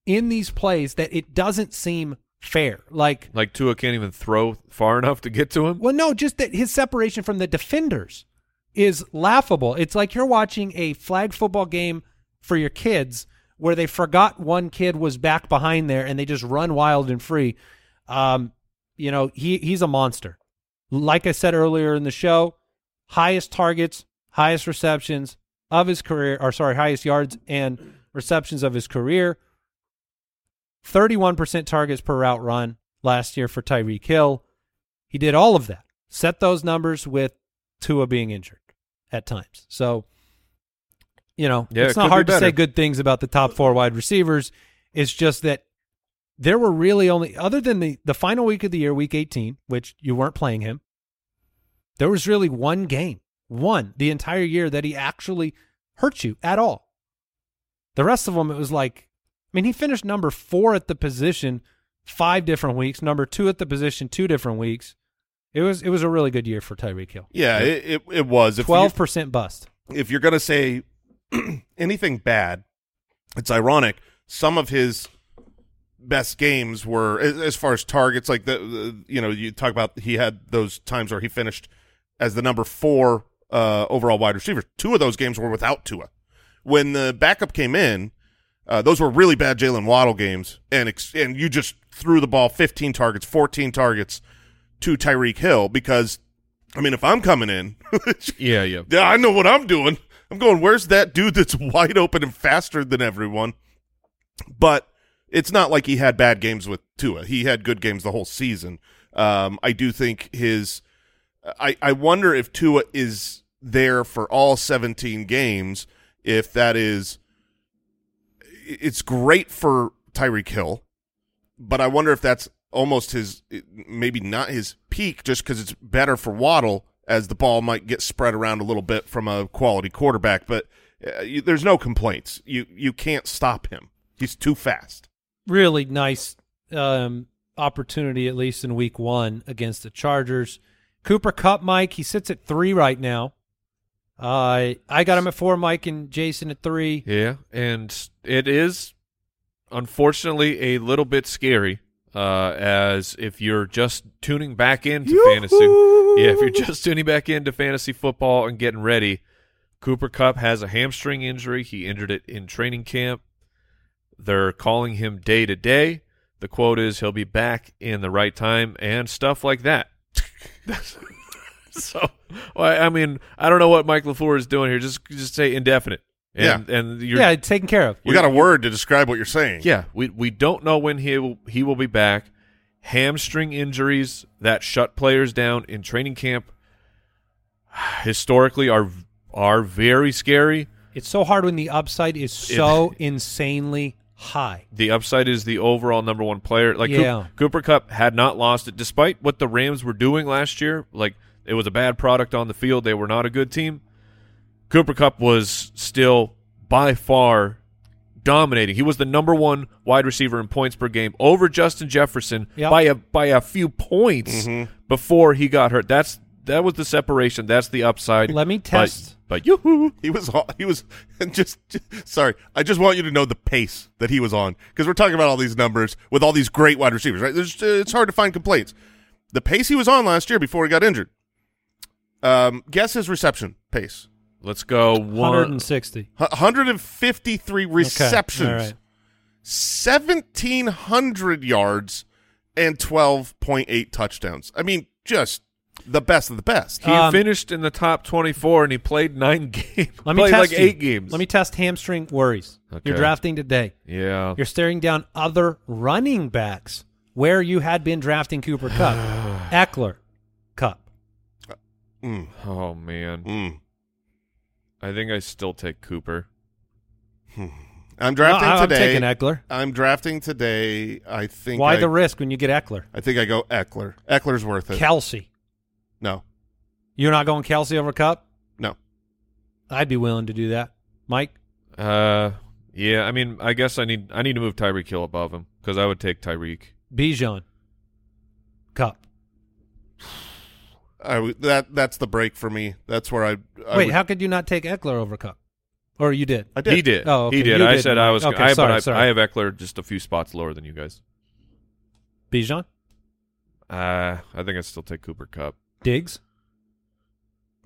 in these plays that it doesn't seem fair. Like, Like Tua can't even throw far enough to get to him. well, no, just that his separation from the defenders is laughable. It's like you're watching a flag football game for your kids where they forgot one kid was back behind there and they just run wild and free. Um, you know, he he's a monster. Like I said earlier in the show, highest targets, highest receptions of his career, or sorry, highest yards and receptions of his career. 31% targets per route run last year for Tyreek Hill. He did all of that. Set those numbers with Tua being injured at times. So, you know, Yeah, it's it not be hard to say good things about the top four wide receivers. It's just that there were really only, other than the, the final week of the year, week 18, which you weren't playing him, there was really one game, one the entire year that he actually hurt you at all. The rest of them, it was like, I mean, he finished number four at the position five different weeks, number two at the position two different weeks. It was it was a really good year for Tyreek Hill. Yeah, it, it, it was. Twelve percent bust. if you're going to say <clears throat> anything bad, it's ironic. Some of his best games were as as far as targets, like the, the you know you talk about he had those times where he finished as the number four uh, overall wide receiver. Two of those games were without Tua. When the backup came in, uh, those were really bad Jaylen Waddle games, and ex- and you just threw the ball 15 targets, 14 targets to Tyreek Hill because, I mean, if I'm coming in, <laughs> Yeah, yeah. yeah, I know what I'm doing. I'm going, where's that dude that's <laughs> wide open and faster than everyone? But it's not like he had bad games with Tua. He had good games the whole season. Um, I do think his. I, I wonder if Tua is there for all 17 games. If that is, it's great for Tyreek Hill, but I wonder if that's almost his, maybe not his peak, just because it's better for Waddle as the ball might get spread around a little bit from a quality quarterback. But uh, you, there's no complaints. You you can't stop him. He's too fast. Really nice um, opportunity, at least in week one against the Chargers. Cooper Kupp, Mike, he sits at three right now. Uh, I got him at four, Mike and Jason at three. Yeah, and it is unfortunately a little bit scary Uh, as if you're just tuning back into fantasy, yeah, if you're just tuning back into fantasy football and getting ready, Cooper Kupp has a hamstring injury. He injured it in training camp. They're calling him day to day. The quote is he'll be back in the right time and stuff like that. <laughs> so, well, I mean, I don't know what Mike LaFleur is doing here. Just just say indefinite. And, and you're, yeah, taken care of. We got a word to describe what you're saying. yeah, we we don't know when he will, he will be back. Hamstring injuries that shut players down in training camp <sighs> historically are are very scary. It's so hard when the upside is so <laughs> insanely high. The upside is the overall number one player. Like Coop- Yeah. Cooper Kupp had not lost it, despite what the Rams were doing last year. Like it was a bad product on the field. They were not a good team. Cooper Kupp was still by far dominating. He was the number one wide receiver in points per game over Justin Jefferson Yep. by a by a few points before he got hurt. That's that was the separation. That's the upside. Let me test. But, yoo-hoo. He was he was just, <laughs> just- sorry. I just want you to know the pace that he was on because we're talking about all these numbers with all these great wide receivers. Right? There's, uh, it's hard to find complaints. The pace he was on last year before he got injured. Um, guess his reception pace. Let's go one. 160. 153 receptions, All right. 1,700 yards, and 12.8 touchdowns. I mean, just the best of the best. He Um, finished in the top 24 and he played nine <laughs> games. Let me played test like you. eight games. Let me test hamstring worries. Okay. You're drafting today. Yeah. You're staring down other running backs where you had been drafting Cooper Kupp, <sighs> Ekeler, Kupp. Mm, Oh man. mm. I think I still take Cooper. I'm drafting No, I- I'm today. taking Ekeler. I'm drafting today. I think. Why I, the risk when you get Ekeler? I think I go Ekeler. Ekeler's worth it. Kelce. no, You're not going Kelce over Kupp? no. I'd be willing to do that. Mike? Uh yeah, I mean, I guess I need I need to move Tyreek Hill above him cuz I would take Tyreek. Bijan. Kupp. I w- that that's the break for me. That's where I. I Wait, would- how could you not take Ekeler over Kupp? Or you did? I did. He did. Oh, okay. He did. You I did, said I was Mike. I, Okay, sorry, but I, sorry. I have Ekeler just a few spots lower than you guys. Bijan? Uh I think I'd still take Cooper Kupp. Diggs?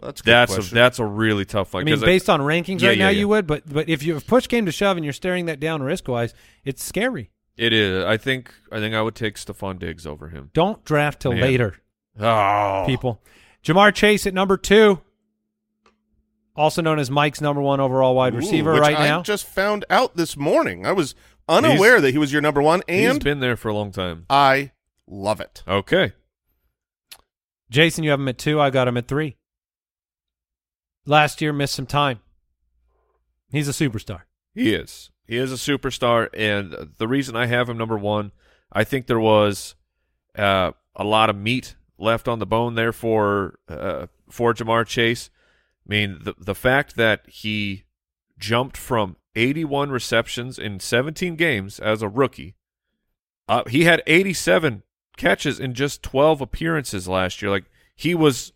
That's a good That's a, that's a really tough one. I one. mean, 'cause based on rankings Yeah, right yeah, now, yeah. you would, but but if you if push came to shove and you're staring that down risk wise, it's scary. it is. I think I think I would take Stefon Diggs over him. Don't draft till Man. later, Oh. people. Ja'Marr Chase at number two, also known as Mike's number one overall wide receiver which right I now. just found out this morning. I was unaware that he was your number one, and he's been there for a long time. I love it. Okay. Jason, you have him at two. I got him at three. Last year missed some time. He's a superstar. He is. He is a superstar, and the reason I have him number one, I think there was uh, a lot of meat left on the bone there for uh, for Ja'Marr Chase. I mean, the the fact that he jumped from 81 receptions in 17 games as a rookie, uh, he had 87 catches in just 12 appearances last year. Like he was,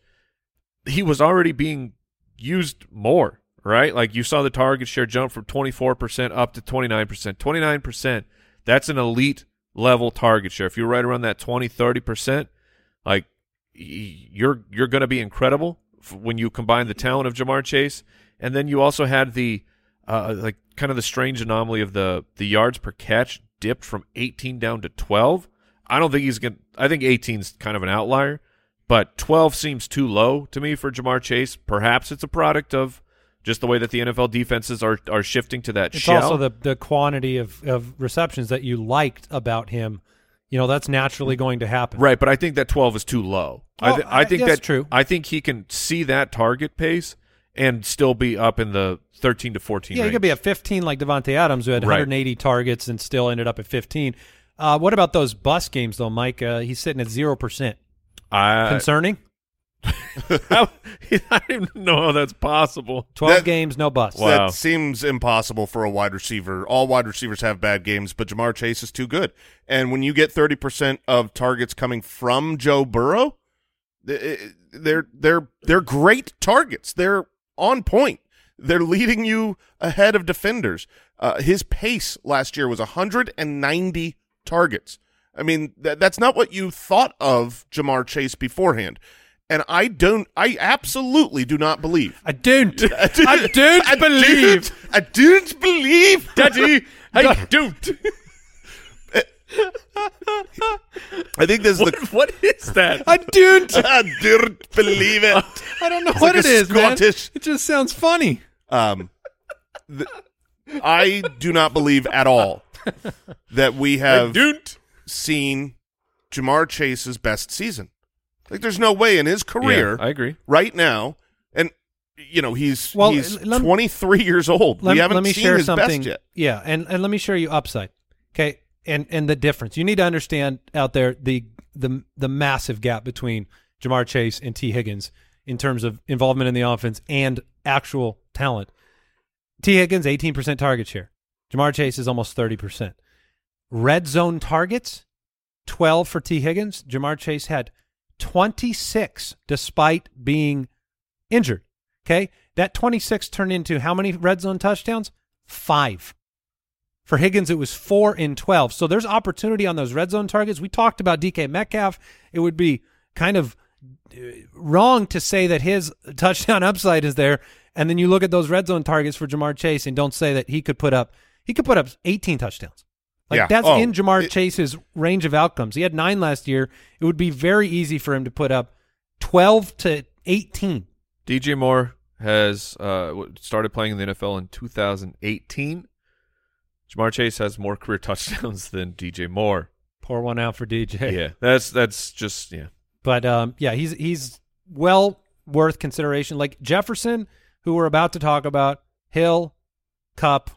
he was already being used more, right? Like you saw the target share jump from 24% up to 29%. 29%, that's an elite level target share. If you're right around that 20, 30%, like you're you're going to be incredible when you combine the talent of Ja'Marr Chase and then you also had the uh, like kind of the strange anomaly of the the yards per catch dipped from 18 down to 12. I don't think he's going to I think 18 is kind of an outlier, but 12 seems too low to me for Ja'Marr Chase. Perhaps it's a product of just the way that the NFL defenses are are shifting to that It's shell. also the the quantity of, of receptions that you liked about him. You know, that's naturally going to happen. Right, but I think that 12 is too low. I, Oh, th- I I- think yes, that true. I think he can see that target pace and still be up in the 13 to 14 Yeah, he could be at 15 like Davante Adams, who had Right. 180 targets and still ended up at 15. Uh, what about those bus games, though, Mike? Uh, he's sitting at 0%. I, Concerning? <laughs> I don't even know how that's possible. 12 That- games, no bus. Wow. That seems impossible for a wide receiver. All wide receivers have bad games, but Ja'Marr Chase is too good. And when you get 30% of targets coming from Joe Burrow, th- they're they're they're great targets. They're on point. They're leading you ahead of defenders. Uh, his pace last year was 190 targets. I mean, that, that's not what you thought of Ja'Marr Chase beforehand. And I don't, I absolutely do not believe. I don't. <laughs> I don't I believe. I don't believe. Daddy, <laughs> I don't. <laughs> I think this is What, the. what is that? I don't. I don't believe it. I don't know It's what like it is, man. It just sounds funny. Um, th- I do not believe at all that we have seen Ja'Marr Chase's best season. Like, there's no way in his career Yeah, I agree. right now, and you know he's Well, he's l- lem- 23 years old. Let, we haven't let me seen share his something. best yet. Yeah, and, and let me share you upside. Okay, and and the difference. You need to understand out there the the the massive gap between Ja'Marr Chase and Tee Higgins in terms of involvement in the offense and actual talent. Tee Higgins 18% target share. Ja'Marr Chase is almost 30%. Red zone targets 12 for Tee Higgins. Jamar Chase had 26 despite being injured. Okay. That 26 turned into how many red zone touchdowns? Five. For Higgins, it was four in 12. So there's opportunity on those red zone targets. We talked about DK Metcalf. It would be kind of uh, wrong to say that his touchdown <laughs> upside is there. And then you look at those red zone targets for Ja'Marr Chase and don't say that he could put up, he could put up 18 touchdowns. Like Yeah. that's Oh, in Ja'Marr it- Chase's range of outcomes. He had nine last year. It would be very easy for him to put up 12 to 18. DJ Moore has uh, started playing in the NFL in 2018. Ja'Marr Chase has more career <laughs> touchdowns than DJ Moore. Pour one out for DJ. Yeah, that's that's just yeah. But um, yeah, he's he's well worth consideration. Like Jefferson, who we're about to talk about, Hill, Cup,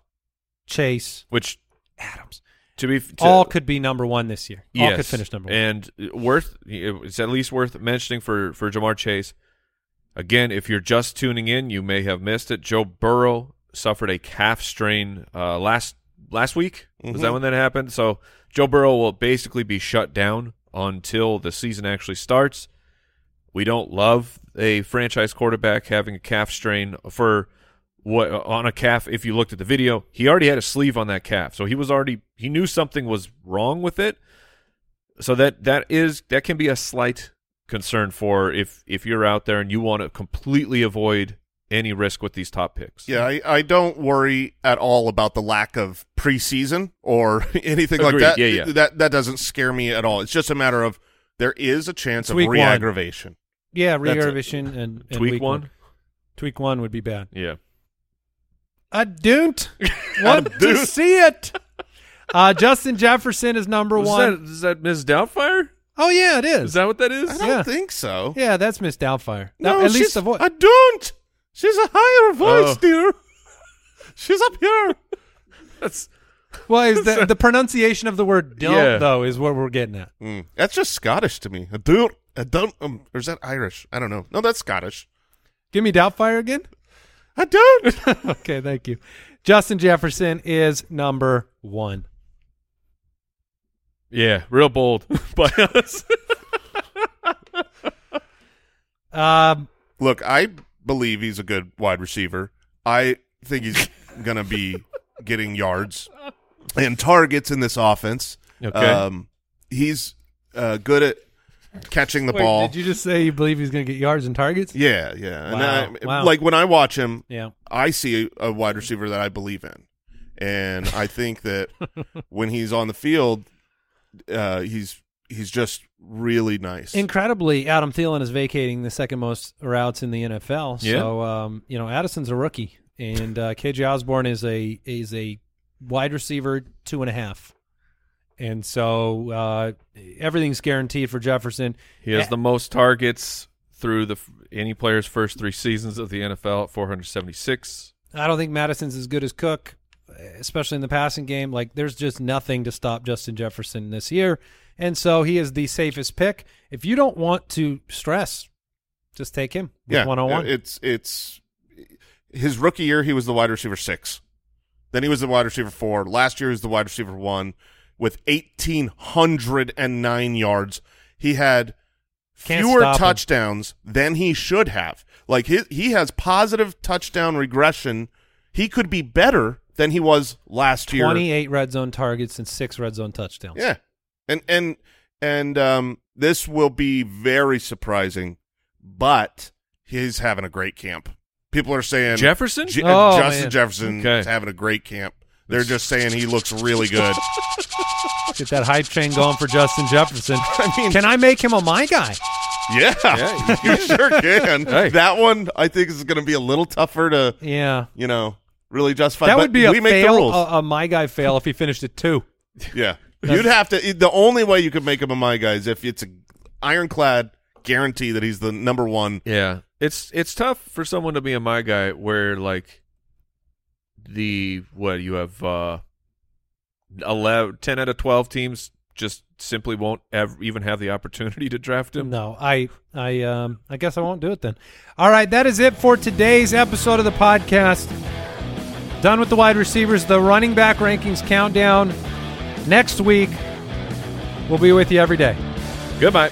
Chase, Which Adams, to be to, all could be number one this year. All yes, could finish number one. and worth it's at least worth mentioning for for Ja'Marr Chase. Again, if you're just tuning in, you may have missed it. Joe Burrow suffered a calf strain uh, last last week. Was that when that happened? So Joe Burrow will basically be shut down until the season actually starts. We don't love a franchise quarterback having a calf strain for what on a calf. If you looked at the video, he already had a sleeve on that calf, so he was already he knew something was wrong with it. So that that is that can be a slight concern for if if you're out there and you want to completely avoid any risk with these top picks. Yeah, I, I don't worry at all about the lack of preseason or <laughs> anything like that. Yeah, yeah. That that doesn't scare me at all. It's just a matter of there is a chance It's of week one. re-aggravation. yeah, that's it. re-aggravation and, and Tweak week one? Tweak one would be bad. Yeah. I don't <laughs> want to see it. Uh, Justin Jefferson is number Was one. that, is that Ms. Doubtfire? Oh yeah, it is. Is that what that is? I don't Yeah. think so. yeah, that's Miss Doubtfire. No, at she's, least the voice. I don't. She's a higher voice, Oh. dear. She's up here. That's Well, is the the pronunciation of the word "don't" Yeah. though is what we're getting at. Mm, that's just Scottish to me. I don't. I don't. Um, or is that Irish? I don't know. No, that's Scottish. Give me Doubtfire again. I don't. <laughs> okay, thank you. Justin Jefferson is number one. yeah, real bold <laughs> by us. Um, Look, I believe he's a good wide receiver. I think he's going to be getting yards and targets in this offense. Okay. Um, he's uh, good at catching the wait, ball. did you just say you believe he's going to get yards and targets? yeah, yeah. And I, wow. Like when I watch him, Yeah. I see a, a wide receiver that I believe in, and I think that <laughs> when he's on the field, uh, he's he's just really nice. Incredibly, Adam Thielen is vacating the second most routes in the NFL. Yeah. So, um, you know, Addison's a rookie, and uh, KJ Osborn is a is a wide receiver two and a half, and so uh, everything's guaranteed for Jefferson. He has the most targets through the any player's first three seasons of the NFL at 476. I don't think Addison's as good as Cook, especially in the passing game. Like, there's just nothing to stop Justin Jefferson this year. And so he is the safest pick. If you don't want to stress, just take him yeah, one on one. It's it's his rookie year. He was the wide receiver six. Then he was the wide receiver four. Last year he was the wide receiver one with eighteen hundred and nine yards. He had Can't fewer stop him. touchdowns than he should have. Like his, he has positive touchdown regression. He could be better than he was last year. 28 red zone targets and six red zone touchdowns. Yeah. And and and um, this will be very surprising, but he's having a great camp. People are saying Jefferson? Je- Oh, Justin man. Jefferson Okay. is having a great camp. They're just saying he looks really good. <laughs> Get that hype train going for Justin Jefferson. <laughs> I mean, Can I make him a my guy? yeah, Yeah, you <laughs> sure can. Hey. That one I think is going to be a little tougher to Yeah. you know really justify. That but would be a we make the fail, rules. a, a my guy fail if he finished at two. Yeah. You'd have to. The only way you could make him a my guy is if it's a ironclad guarantee that he's the number one. Yeah, it's it's tough for someone to be a my guy where like the what you have uh 11, 10 out of twelve teams just simply won't ever even have the opportunity to draft him. No, I, I, um, I guess I won't do it then. All right, that is it for today's episode of the podcast. Done with the wide receivers. The running back rankings countdown next week. We'll be with you every day. Goodbye.